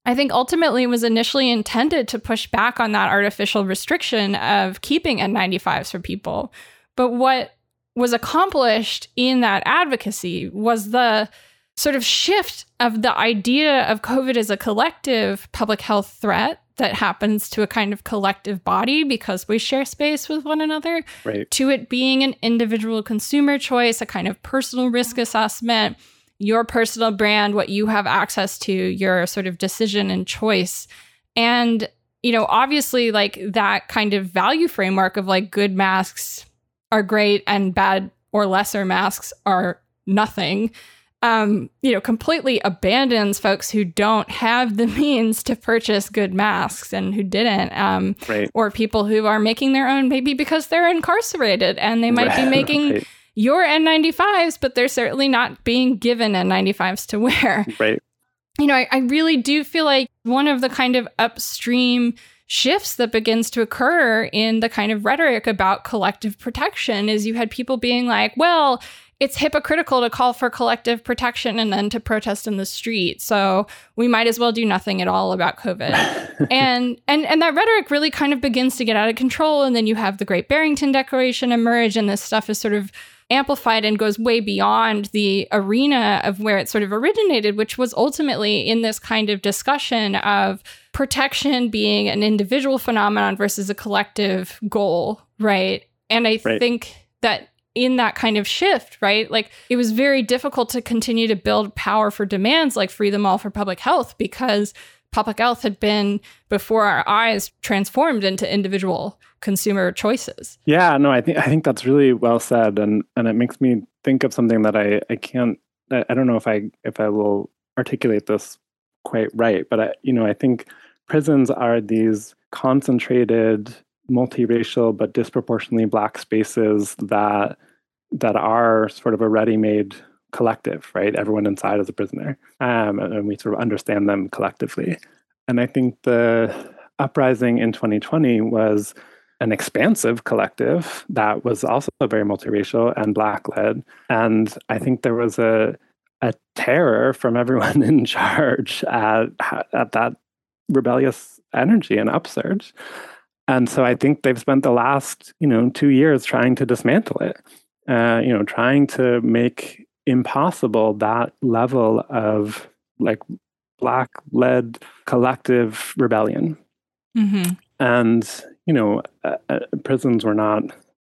I think ultimately was initially intended to push back on that artificial restriction of keeping N95s for people. But what was accomplished in that advocacy was the sort of shift of the idea of COVID as a collective public health threat that happens to a kind of collective body because we share space with one another, right. to it being an individual consumer choice, a kind of personal risk assessment your personal brand, what you have access to, your sort of decision and choice. And, you know, obviously, like that kind of value framework of like good masks are great and bad or lesser masks are nothing. Um, you know, completely abandons folks who don't have the means to purchase good masks and who didn't, um, right. or people who are making their own, maybe because they're incarcerated and they might right. be making right your N95s, but they're certainly not being given N95s to wear. Right. You know, I, I really do feel like one of the kind of upstream shifts that begins to occur in the kind of rhetoric about collective protection is you had people being like, well, it's hypocritical to call for collective protection and then to protest in the street. So we might as well do nothing at all about COVID. and and and that rhetoric really kind of begins to get out of control. And then you have the Great Barrington Declaration emerge, and this stuff is sort of amplified and goes way beyond the arena of where it sort of originated, which was ultimately in this kind of discussion of protection being an individual phenomenon versus a collective goal, right? And I right. think that in that kind of shift, right? Like it was very difficult to continue to build power for demands like free them all for public health because public health had been before our eyes transformed into individual consumer choices. Yeah, no, I think I think that's really well said, and and it makes me think of something that I I can't I, I don't know if I if I will articulate this quite right, but I you know I think prisons are these concentrated multiracial but disproportionately black spaces that that are sort of a ready-made collective, right? Everyone inside is a prisoner, um, and we sort of understand them collectively. And I think the uprising in 2020 was an expansive collective that was also very multiracial and black led. And I think there was a a terror from everyone in charge at at that rebellious energy and upsurge. And so I think they've spent the last, you know, two years trying to dismantle it. Uh, you know, trying to make impossible that level of like black led collective rebellion. Mm-hmm. And you know, uh, uh, prisons were not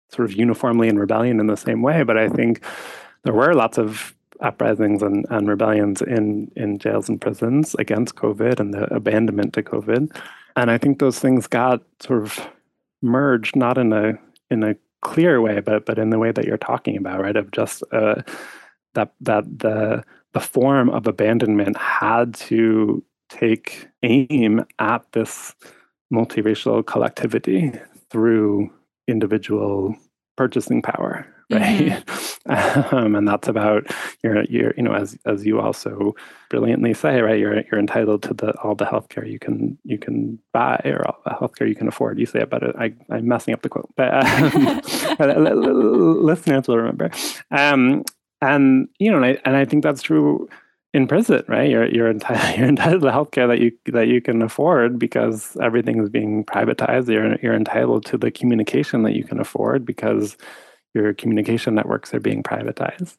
sort of uniformly in rebellion in the same way, but I think there were lots of uprisings and, and rebellions in, in jails and prisons against COVID and the abandonment to COVID. And I think those things got sort of merged, not in a in a clear way, but but in the way that you're talking about, right? Of just uh, that that the the form of abandonment had to take aim at this multiracial collectivity through individual purchasing power right? Mm-hmm. um, and that's about you're, you're you know as as you also brilliantly say right you're you're entitled to the all the healthcare you can you can buy or all the healthcare you can afford. You say it but I, i'm messing up the quote but um, listeners will remember. Um, and you know and I, and I think that's true in prison, right? You're you're entitled you're entitled to healthcare that you that you can afford because everything is being privatized. You're you're entitled to the communication that you can afford because your communication networks are being privatized.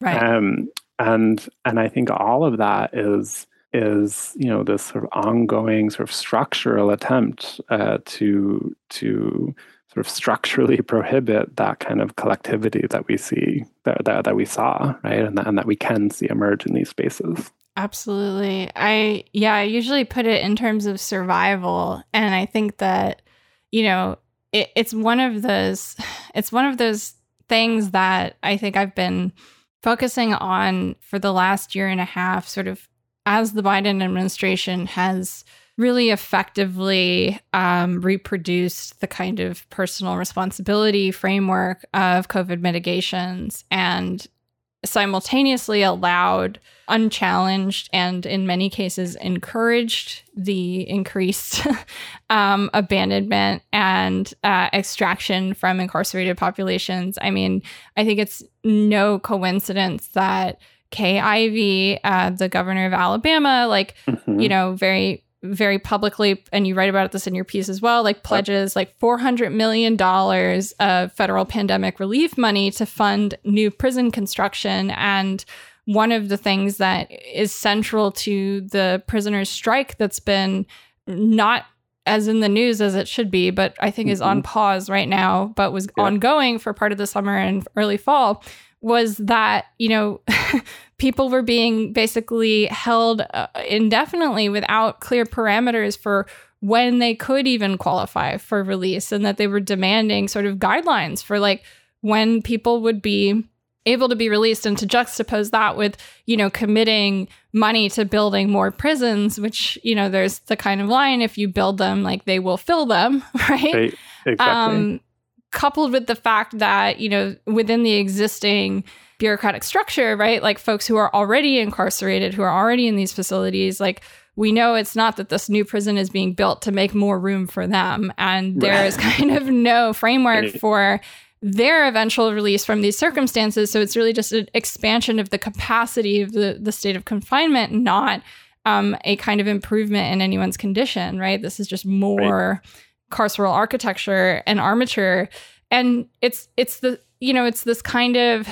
Right. Um, and and I think all of that is is you know this sort of ongoing sort of structural attempt uh, to to sort of structurally prohibit that kind of collectivity that we see that, that, that we saw right? And that, and that we can see emerge in these spaces. Absolutely. I yeah i usually put it in terms of survival. And i think that you know it, it's one of those it's one of those things that i think i've been focusing on for the last year and a half sort of as the Biden administration has really effectively um, reproduced the kind of personal responsibility framework of COVID mitigations and simultaneously allowed unchallenged and in many cases encouraged the increased um, abandonment and uh, extraction from incarcerated populations. I mean, I think it's no coincidence that Kay Ivey, uh, the governor of Alabama, like, mm-hmm. you know, very, very publicly, and you write about this in your piece as well, like pledges like $400 million of federal pandemic relief money to fund new prison construction. And one of the things that is central to the prisoners' strike that's been not as in the news as it should be, but I think mm-hmm. is on mm-hmm. pause right now, but was yeah. ongoing for part of the summer and early fall was that, you know, people were being basically held uh, indefinitely without clear parameters for when they could even qualify for release and that they were demanding sort of guidelines for like when people would be able to be released and to juxtapose that with you know committing money to building more prisons which you know there's the kind of line if you build them like they will fill them right, right. Exactly. Um, coupled with the fact that, you know, within the existing bureaucratic structure, right? Like folks who are already incarcerated, who are already in these facilities, like we know it's not that this new prison is being built to make more room for them. And there is kind of no framework for their eventual release from these circumstances. So it's really just an expansion of the capacity of the, the state of confinement, not um, a kind of improvement in anyone's condition, right? This is just more. Right carceral architecture and armature and it's it's the you know it's this kind of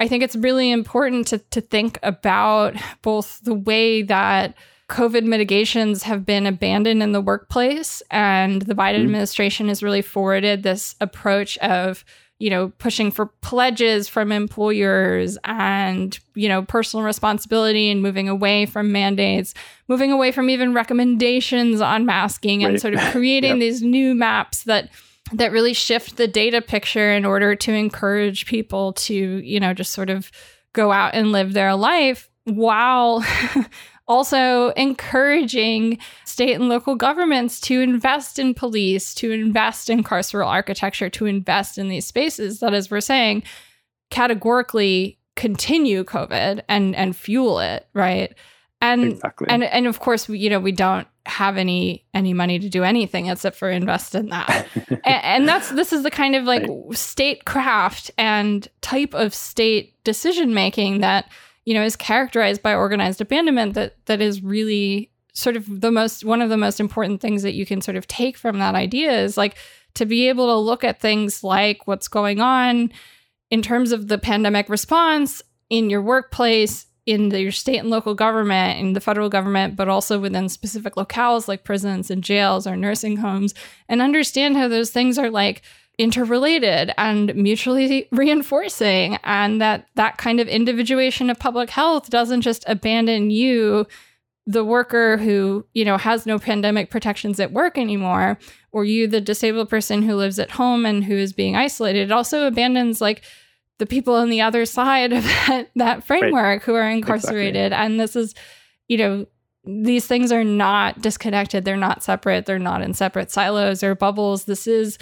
i think it's really important to to think about both the way that covid mitigations have been abandoned in the workplace and the biden mm-hmm. administration has really forwarded this approach of you know, pushing for pledges from employers and, you know, personal responsibility and moving away from mandates, moving away from even recommendations on masking right. and sort of creating yep. these new maps that that really shift the data picture in order to encourage people to, you know, just sort of go out and live their life while also encouraging state and local governments to invest in police, to invest in carceral architecture, to invest in these spaces that, as we're saying, categorically continue COVID and and fuel it, right? And exactly. and and of course, we, you know, we don't have any any money to do anything except for invest in that. and, and, that's this is the kind of like right. state craft and type of state decision making that you know, is characterized by organized abandonment that that is really sort of the most one of the most important things that you can sort of take from that idea is like to be able to look at things like what's going on in terms of the pandemic response in your workplace in the, your state and local government in the federal government but also within specific locales like prisons and jails or nursing homes and understand how those things are like interrelated and mutually reinforcing and that that kind of individuation of public health doesn't just abandon you the worker who you know has no pandemic protections at work anymore or you the disabled person who lives at home and who is being isolated. It also abandons like the people on the other side of that, that framework right. who are incarcerated. Exactly. and this is you know these things are not disconnected. They're not separate. They're not in separate silos or bubbles. This is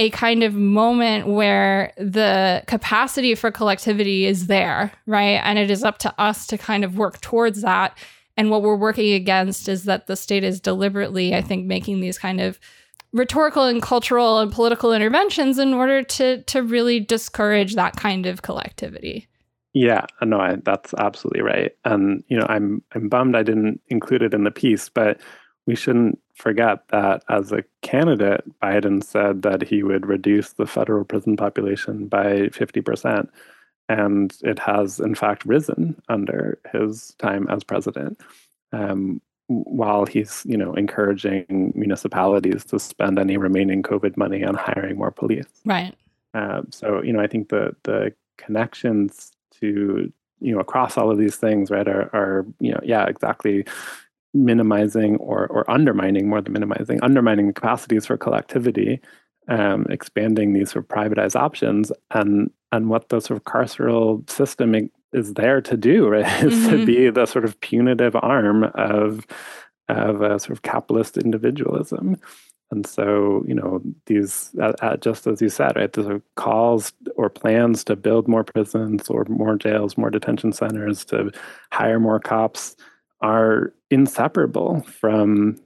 a kind of moment where the capacity for collectivity is there, right? And it is up to us to kind of work towards that. And what we're working against is that the state is deliberately, I think, making these kind of rhetorical and cultural and political interventions in order to to really discourage that kind of collectivity. Yeah, uh, no, I, that's absolutely right. And you know, I'm I'm bummed I didn't include it in the piece, but we shouldn't forget that as a candidate, Biden said that he would reduce the federal prison population by 50%. And it has, in fact, risen under his time as president. um, while he's you know encouraging municipalities to spend any remaining COVID money on hiring more police. Right. Uh, so you know, I think the the connections to you know across all of these things, right, are, are you know yeah exactly minimizing or or undermining more than minimizing undermining the capacities for collectivity um, expanding these sort of privatized options and and what the sort of carceral system is there to do right is mm-hmm. to be the sort of punitive arm of of a sort of capitalist individualism and so you know these uh, uh, just as you said right the calls or plans to build more prisons or more jails more detention centers to hire more cops are inseparable from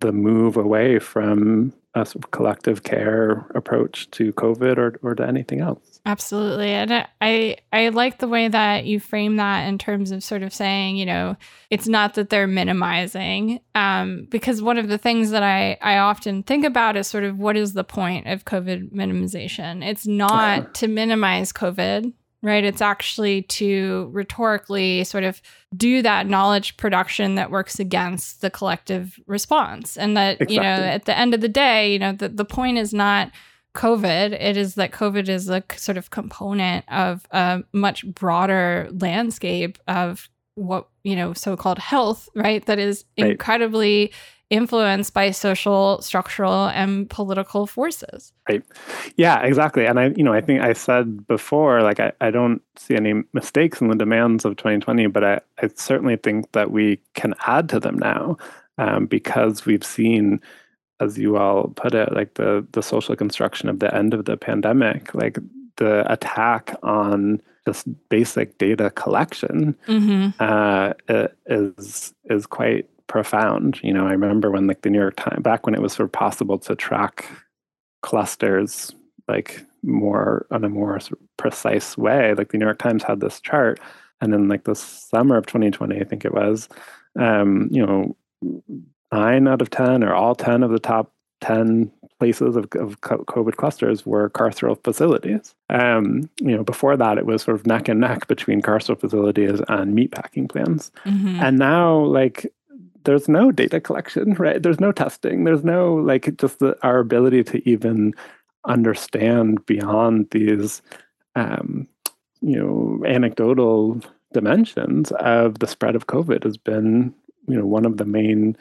the move away from a sort of collective care approach to COVID or, or to anything else. Absolutely. And I, I like the way that you frame that in terms of sort of saying, you know, it's not that they're minimizing. Um, because one of the things that I, I often think about is sort of what is the point of COVID minimization? It's not to minimize COVID right? It's actually to rhetorically sort of do that knowledge production that works against the collective response. And that, exactly. you know, at the end of the day, you know, the, the point is not COVID, it is that COVID is a sort of component of a much broader landscape of what, you know, so called health, right? That is right. incredibly influenced by social, structural, and political forces. Right. Yeah, exactly. And I, you know, I think I said before, like, I, I don't see any mistakes in the demands of 2020, but I, I certainly think that we can add to them now um, because we've seen, as you all put it, like the the social construction of the end of the pandemic, like the attack on just basic data collection mm-hmm. uh, is is quite profound. You know, I remember when like the New York Times back when it was sort of possible to track clusters like more on a more sort of precise way. Like the New York Times had this chart, and then like the summer of 2020, I think it was, um, you know, nine out of ten or all ten of the top 10 places of, of COVID clusters were carceral facilities. Um, you know, before that, it was sort of neck and neck between carceral facilities and meatpacking plants. Mm-hmm. And now, like, there's no data collection, right? There's no testing. There's no like just the, our ability to even understand beyond these, um, you know, anecdotal dimensions of the spread of COVID has been, you know, one of the main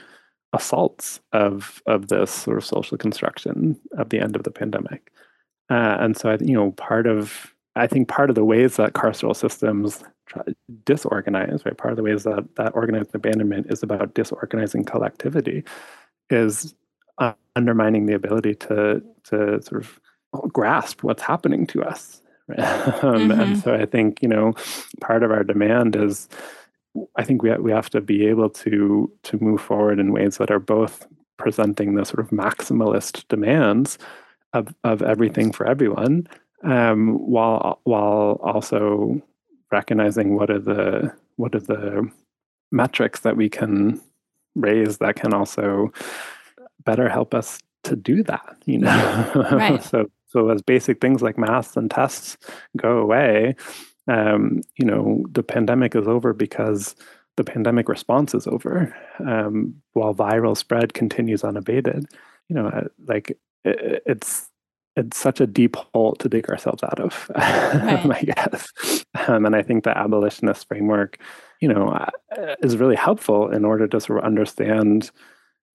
assaults of of this sort of social construction of the end of the pandemic. Uh, and so, I, you know, part of I think part of the ways that carceral systems disorganize, right? Part of the ways that that organized abandonment is about disorganizing collectivity, is uh, undermining the ability to to sort of grasp what's happening to us. Right? um, mm-hmm. And so I think you know part of our demand is I think we we have to be able to to move forward in ways that are both presenting the sort of maximalist demands of of everything for everyone, um, while while also recognizing what are the what are the metrics that we can raise that can also better help us to do that you know right. so so as basic things like masks and tests go away um, you know the pandemic is over because the pandemic response is over um, while viral spread continues unabated you know uh, like it, it's it's such a deep hole to dig ourselves out of, right. I guess. Um, and I think the abolitionist framework, you know, uh, is really helpful in order to sort of understand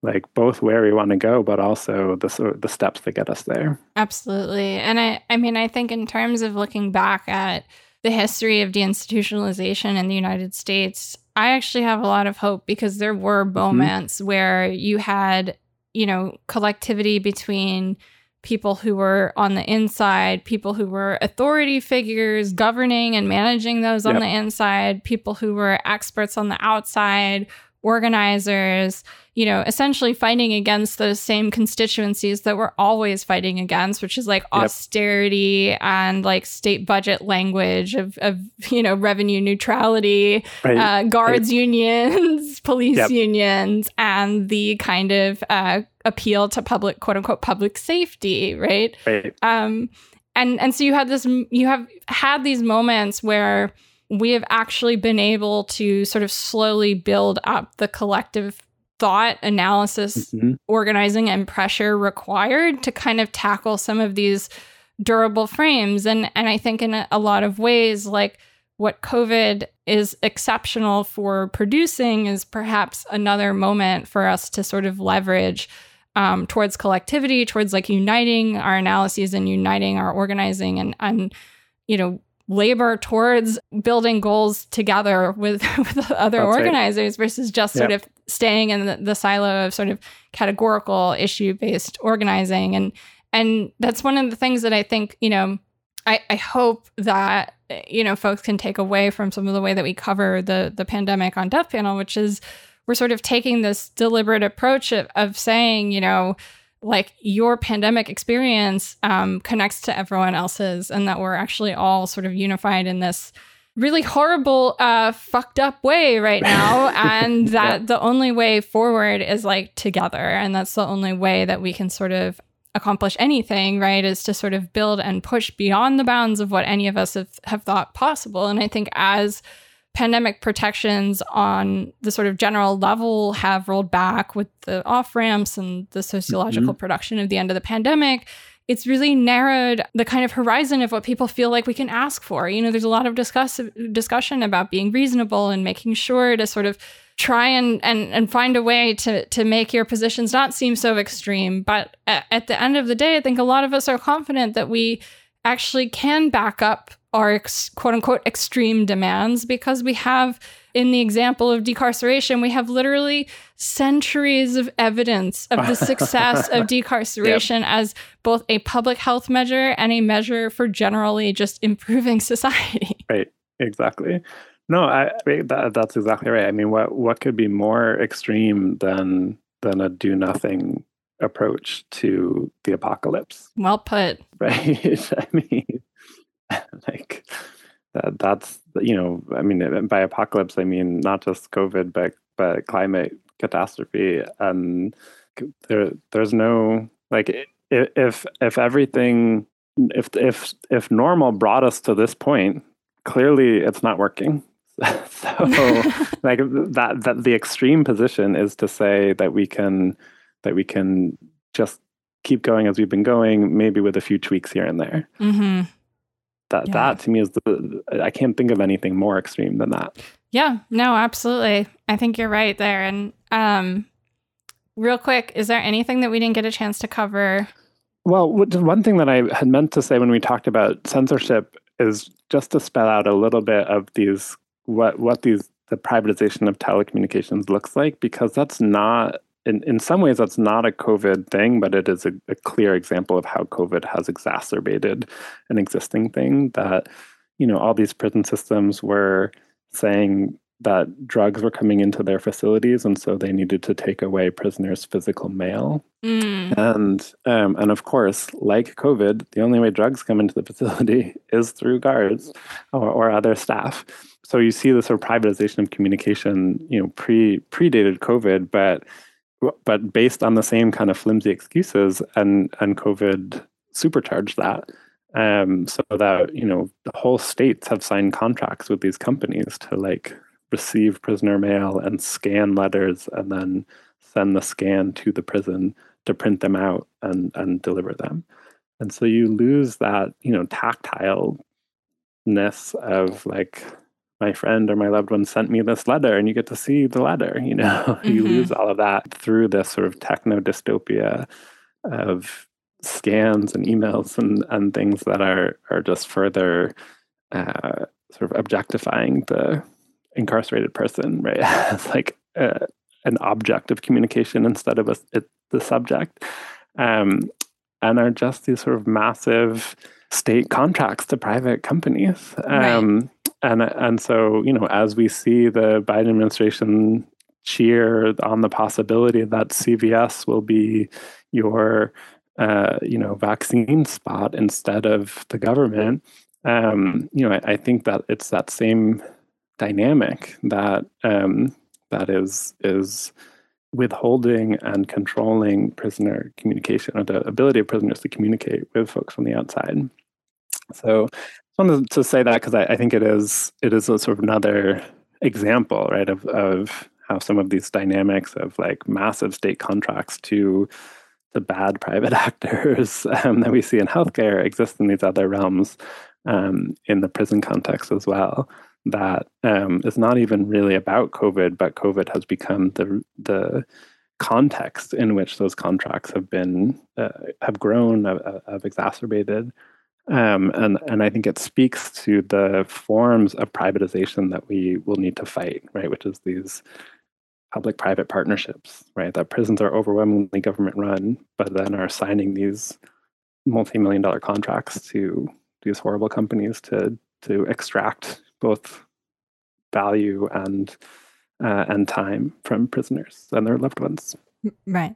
like both where we want to go, but also the sort of the steps that get us there. Absolutely. And I, I mean, I think in terms of looking back at the history of deinstitutionalization in the United States, I actually have a lot of hope because there were mm-hmm. moments mm-hmm. where you had, you know, collectivity between people who were on the inside, people who were authority figures governing and managing those on yep. the inside, people who were experts on the outside, organizers, you know, essentially fighting against those same constituencies that we're always fighting against, which is like yep. austerity and like state budget language of, of you know, revenue neutrality, right. uh, guards right. unions, police yep. unions, and the kind of uh, appeal to public, quote unquote, public safety, right? Right. Um, and and so you had this, you have had these moments where we have actually been able to sort of slowly build up the collective thought, analysis, mm-hmm. organizing, and pressure required to kind of tackle some of these durable frames. And and I think in a, a lot of ways, like what COVID is exceptional for producing is perhaps another moment for us to sort of leverage um, towards collectivity, towards like uniting our analyses and uniting our organizing and and you know labor towards building goals together with, with other That's organizers right. versus just sort of staying in the, the silo of sort of categorical issue based organizing and and that's one of the things that I think you know I, I hope that you know folks can take away from some of the way that we cover the the pandemic on Death Panel, which is we're sort of taking this deliberate approach of, of saying, you know, like your pandemic experience um, connects to everyone else's, and that we're actually all sort of unified in this really horrible, uh, fucked up way right now, and that yeah. the only way forward is like together, and that's the only way that we can sort of accomplish anything, right, is to sort of build and push beyond the bounds of what any of us have, have thought possible. And I think as pandemic protections on the sort of general level have rolled back with the off ramps and the sociological mm-hmm. production of the end of the pandemic, it's really narrowed the kind of horizon of what people feel like we can ask for. You know, there's a lot of discuss discussion about being reasonable and making sure to sort of try and and and find a way to to make your positions not seem so extreme. But at, at the end of the day, I think a lot of us are confident that we actually can back up our ex, quote unquote extreme demands because we have in the example of decarceration we have literally centuries of evidence of the success of decarceration yep. as both a public health measure and a measure for generally just improving society right exactly no, I, that, that's exactly right. I mean, what what could be more extreme than than a do nothing approach to the apocalypse? Well put. Right. I mean, like that, that's you know, I mean, by apocalypse, I mean not just COVID, but but climate catastrophe, and there there's no like if if everything if if if normal brought us to this point clearly it's not working. So like that that the extreme position is to say that we can that we can just keep going as we've been going maybe with a few tweaks here and there. Mm-hmm. That yeah. that to me is the i can't think of anything more extreme than that. Yeah no absolutely. I think you're right there. And um real quick is there anything that we didn't get a chance to cover? Well one thing that i had meant to say when we talked about censorship is just to spell out a little bit of these what what these the privatization of telecommunications looks like because that's not in, in some ways that's not a covid thing but it is a, a clear example of how covid has exacerbated an existing thing that you know all these prison systems were saying that drugs were coming into their facilities, and so they needed to take away prisoners' physical mail. Mm. And um, and of course, like COVID, the only way drugs come into the facility is through guards or, or other staff. So you see the sort of privatization of communication, you know, pre predated COVID, but but based on the same kind of flimsy excuses, and and COVID supercharged that. Um, so that you know the whole states have signed contracts with these companies to like receive prisoner mail and scan letters and then send the scan to the prison to print them out and, and deliver them. And so you lose that, you know, tactileness of like my friend or my loved one sent me this letter and you get to see the letter, you know. Mm-hmm. you lose all of that through this sort of techno dystopia of scans and emails and, and things that are are just further uh, sort of objectifying the incarcerated person, right, as like a, an object of communication instead of a, it, the subject, um, and are just these sort of massive state contracts to private companies. Um, right. And and so you know, as we see the Biden administration cheer on the possibility that CVS will be your uh, you know vaccine spot instead of the government. Um, you know, I, I, think that it's that same dynamic that um, that is is withholding and controlling prisoner communication or the ability of prisoners to communicate with folks from the outside. So wanted to say that because I, I, think it is it is a sort of another example, right, of of how some of these dynamics of like massive state contracts to the bad private actors um, that we see in healthcare exist in these other realms um, in the prison context as well. That um, is not even really about COVID, but COVID has become the the context in which those contracts have been uh, have grown, uh, have exacerbated, um, and and I think it speaks to the forms of privatization that we will need to fight, right? Which is these public-private partnerships, right? That prisons are overwhelmingly government-run, but then are signing these multi-million dollar contracts to these horrible companies to to extract both value and uh, and time from prisoners and their loved ones. Right.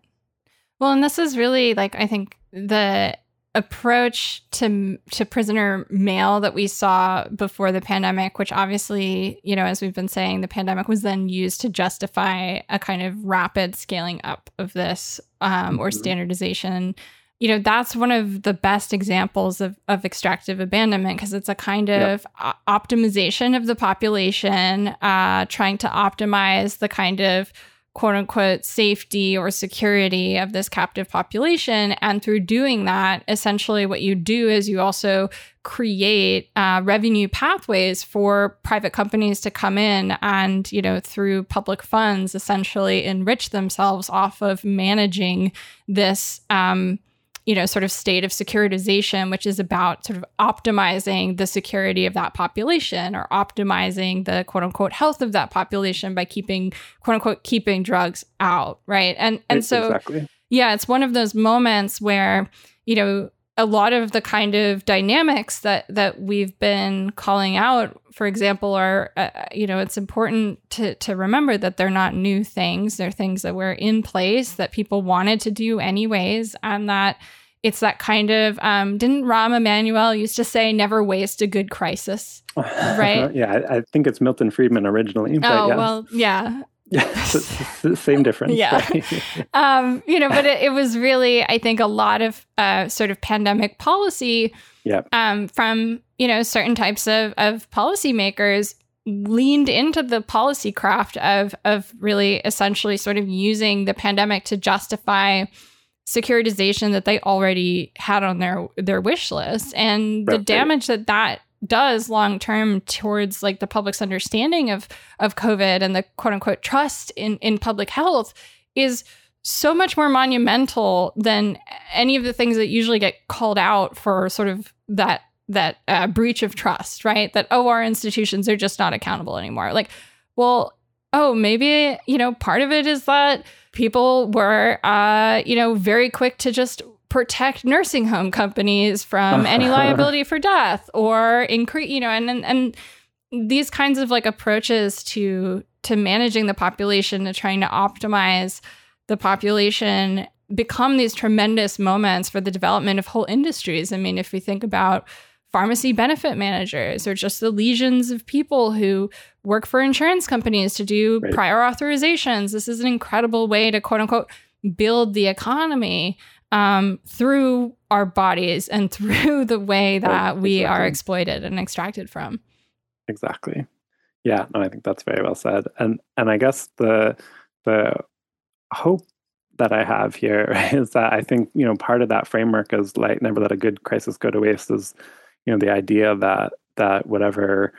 Well, and this is really like I think the approach to to prisoner mail that we saw before the pandemic which obviously you know as we've been saying the pandemic was then used to justify a kind of rapid scaling up of this um, or mm-hmm. standardization you know that's one of the best examples of, of extractive abandonment because it's a kind of yep. optimization of the population uh, trying to optimize the kind of quote unquote safety or security of this captive population. And through doing that essentially what you do is you also create uh, revenue pathways for private companies to come in and you know through public funds essentially enrich themselves off of managing this um, you know, sort of state of securitization, which is about sort of optimizing the security of that population or optimizing the quote unquote health of that population by keeping quote unquote keeping drugs out, right? And and so exactly. yeah, it's one of those moments where, you know, a lot of the kind of dynamics that that we've been calling out for example are uh, you know it's important to to remember that they're not new things. They're things that were in place that people wanted to do anyways and that it's that kind of um, didn't Rahm Emanuel used to say never waste a good crisis right? Yeah I, I, think it's milton friedman originally oh yeah. well yeah yeah, same difference. yeah. um, you know, but it, it, was really, I think, a lot of uh, sort of pandemic policy yeah. um, from, you know, certain types of, of policymakers leaned into the policy craft of, of really essentially sort of using the pandemic to justify securitization that they already had on their, their wish list. And right. the damage that that does long term towards like the public's understanding of of COVID and the quote unquote trust in in public health is so much more monumental than any of the things that usually get called out for sort of that that uh, breach of trust, right? That oh, our institutions are just not accountable anymore. Like, well, oh, maybe you know part of it is that people were uh, you know very quick to just protect nursing home companies from any liability for death or increase you know and, and and these kinds of like approaches to to managing the population to trying to optimize the population become these tremendous moments for the development of whole industries i mean if we think about pharmacy benefit managers or just the legions of people who work for insurance companies to do right. prior authorizations this is an incredible way to quote unquote build the economy um, through our bodies and through the way that we are exploited and extracted from. Exactly. Yeah, no, I think that's very well said. And and I guess the the hope that I have here is that I think you know part of that framework is like never let a good crisis go to waste is you know the idea that that whatever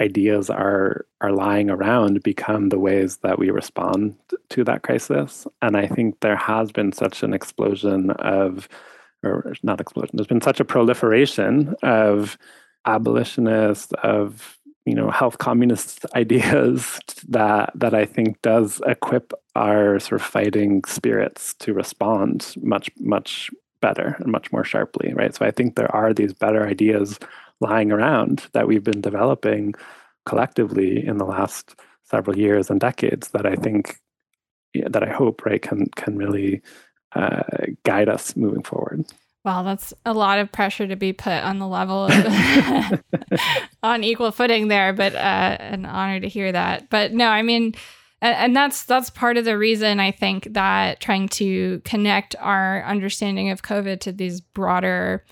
ideas are are lying around become the ways that we respond to that crisis. And i think there has been such an explosion of or not explosion there's been such a proliferation of abolitionists of you know health communist ideas that that i think does equip our sort of fighting spirits to respond much much better and much more sharply right? So i think there are these better ideas lying around that we've been developing collectively in the last several years and decades that I think that I hope right can can really uh, guide us moving forward. Wow, that's a lot of pressure to be put on the level of on equal footing there, but uh, an honor to hear that. But no, I mean, and that's that's part of the reason I think that trying to connect our understanding of COVID to these broader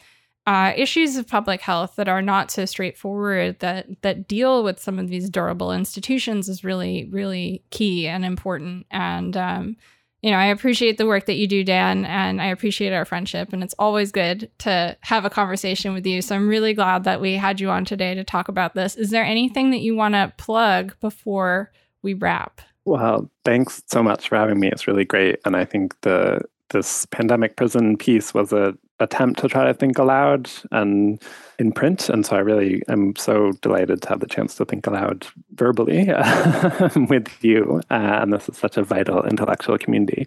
uh, issues of public health that are not so straightforward that that deal with some of these durable institutions is really really key and important. And um, you know i appreciate the work that you do dan and i appreciate our friendship. And it's always good to have a conversation with you. So i'm really glad that we had you on today to talk about this. Is there anything that you want to plug before we wrap? Well thanks so much for having me. It's really great. And i think the this pandemic prison piece was a attempt to try to think aloud and in print. And so I really am so delighted to have the chance to think aloud verbally with you. Uh, and this is such a vital intellectual community.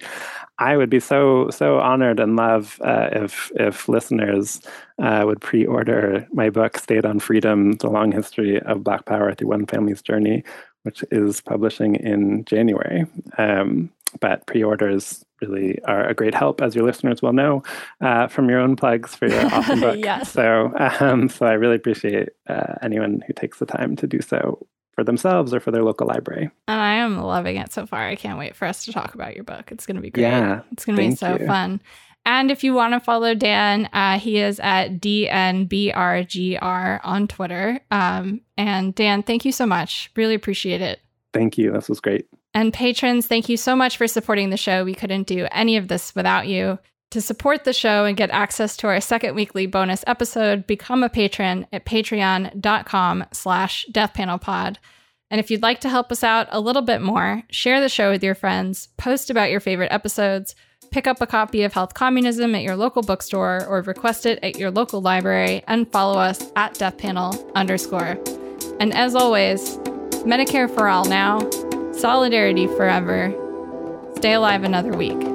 I would be so so honored and love uh, if if listeners uh, would pre-order my book "Stayed on Freedom: The Long History of Black Power Through One Family's Journey," which is publishing in January. Um, but pre-orders really are a great help, as your listeners will know uh, from your own plugs for your awesome book. yes. So, um, so I really appreciate uh, anyone who takes the time to do so for themselves or for their local library. And I am loving it so far. I can't wait for us to talk about your book. It's going to be great. Yeah, it's going to be so you. fun. And if you want to follow Dan, uh, he is at DNBRGR on Twitter. Um, and Dan, thank you so much. Really appreciate it. Thank you. This was great. And patrons, thank you so much for supporting the show. We couldn't do any of this without you. To support the show and get access to our second weekly bonus episode, become a patron at patreon.com slash deathpanelpod. And if you'd like to help us out a little bit more, share the show with your friends, post about your favorite episodes, pick up a copy of Health Communism at your local bookstore or request it at your local library, and follow us at deathpanel underscore. And as always, Medicare for all now Solidarity forever. Stay alive another week.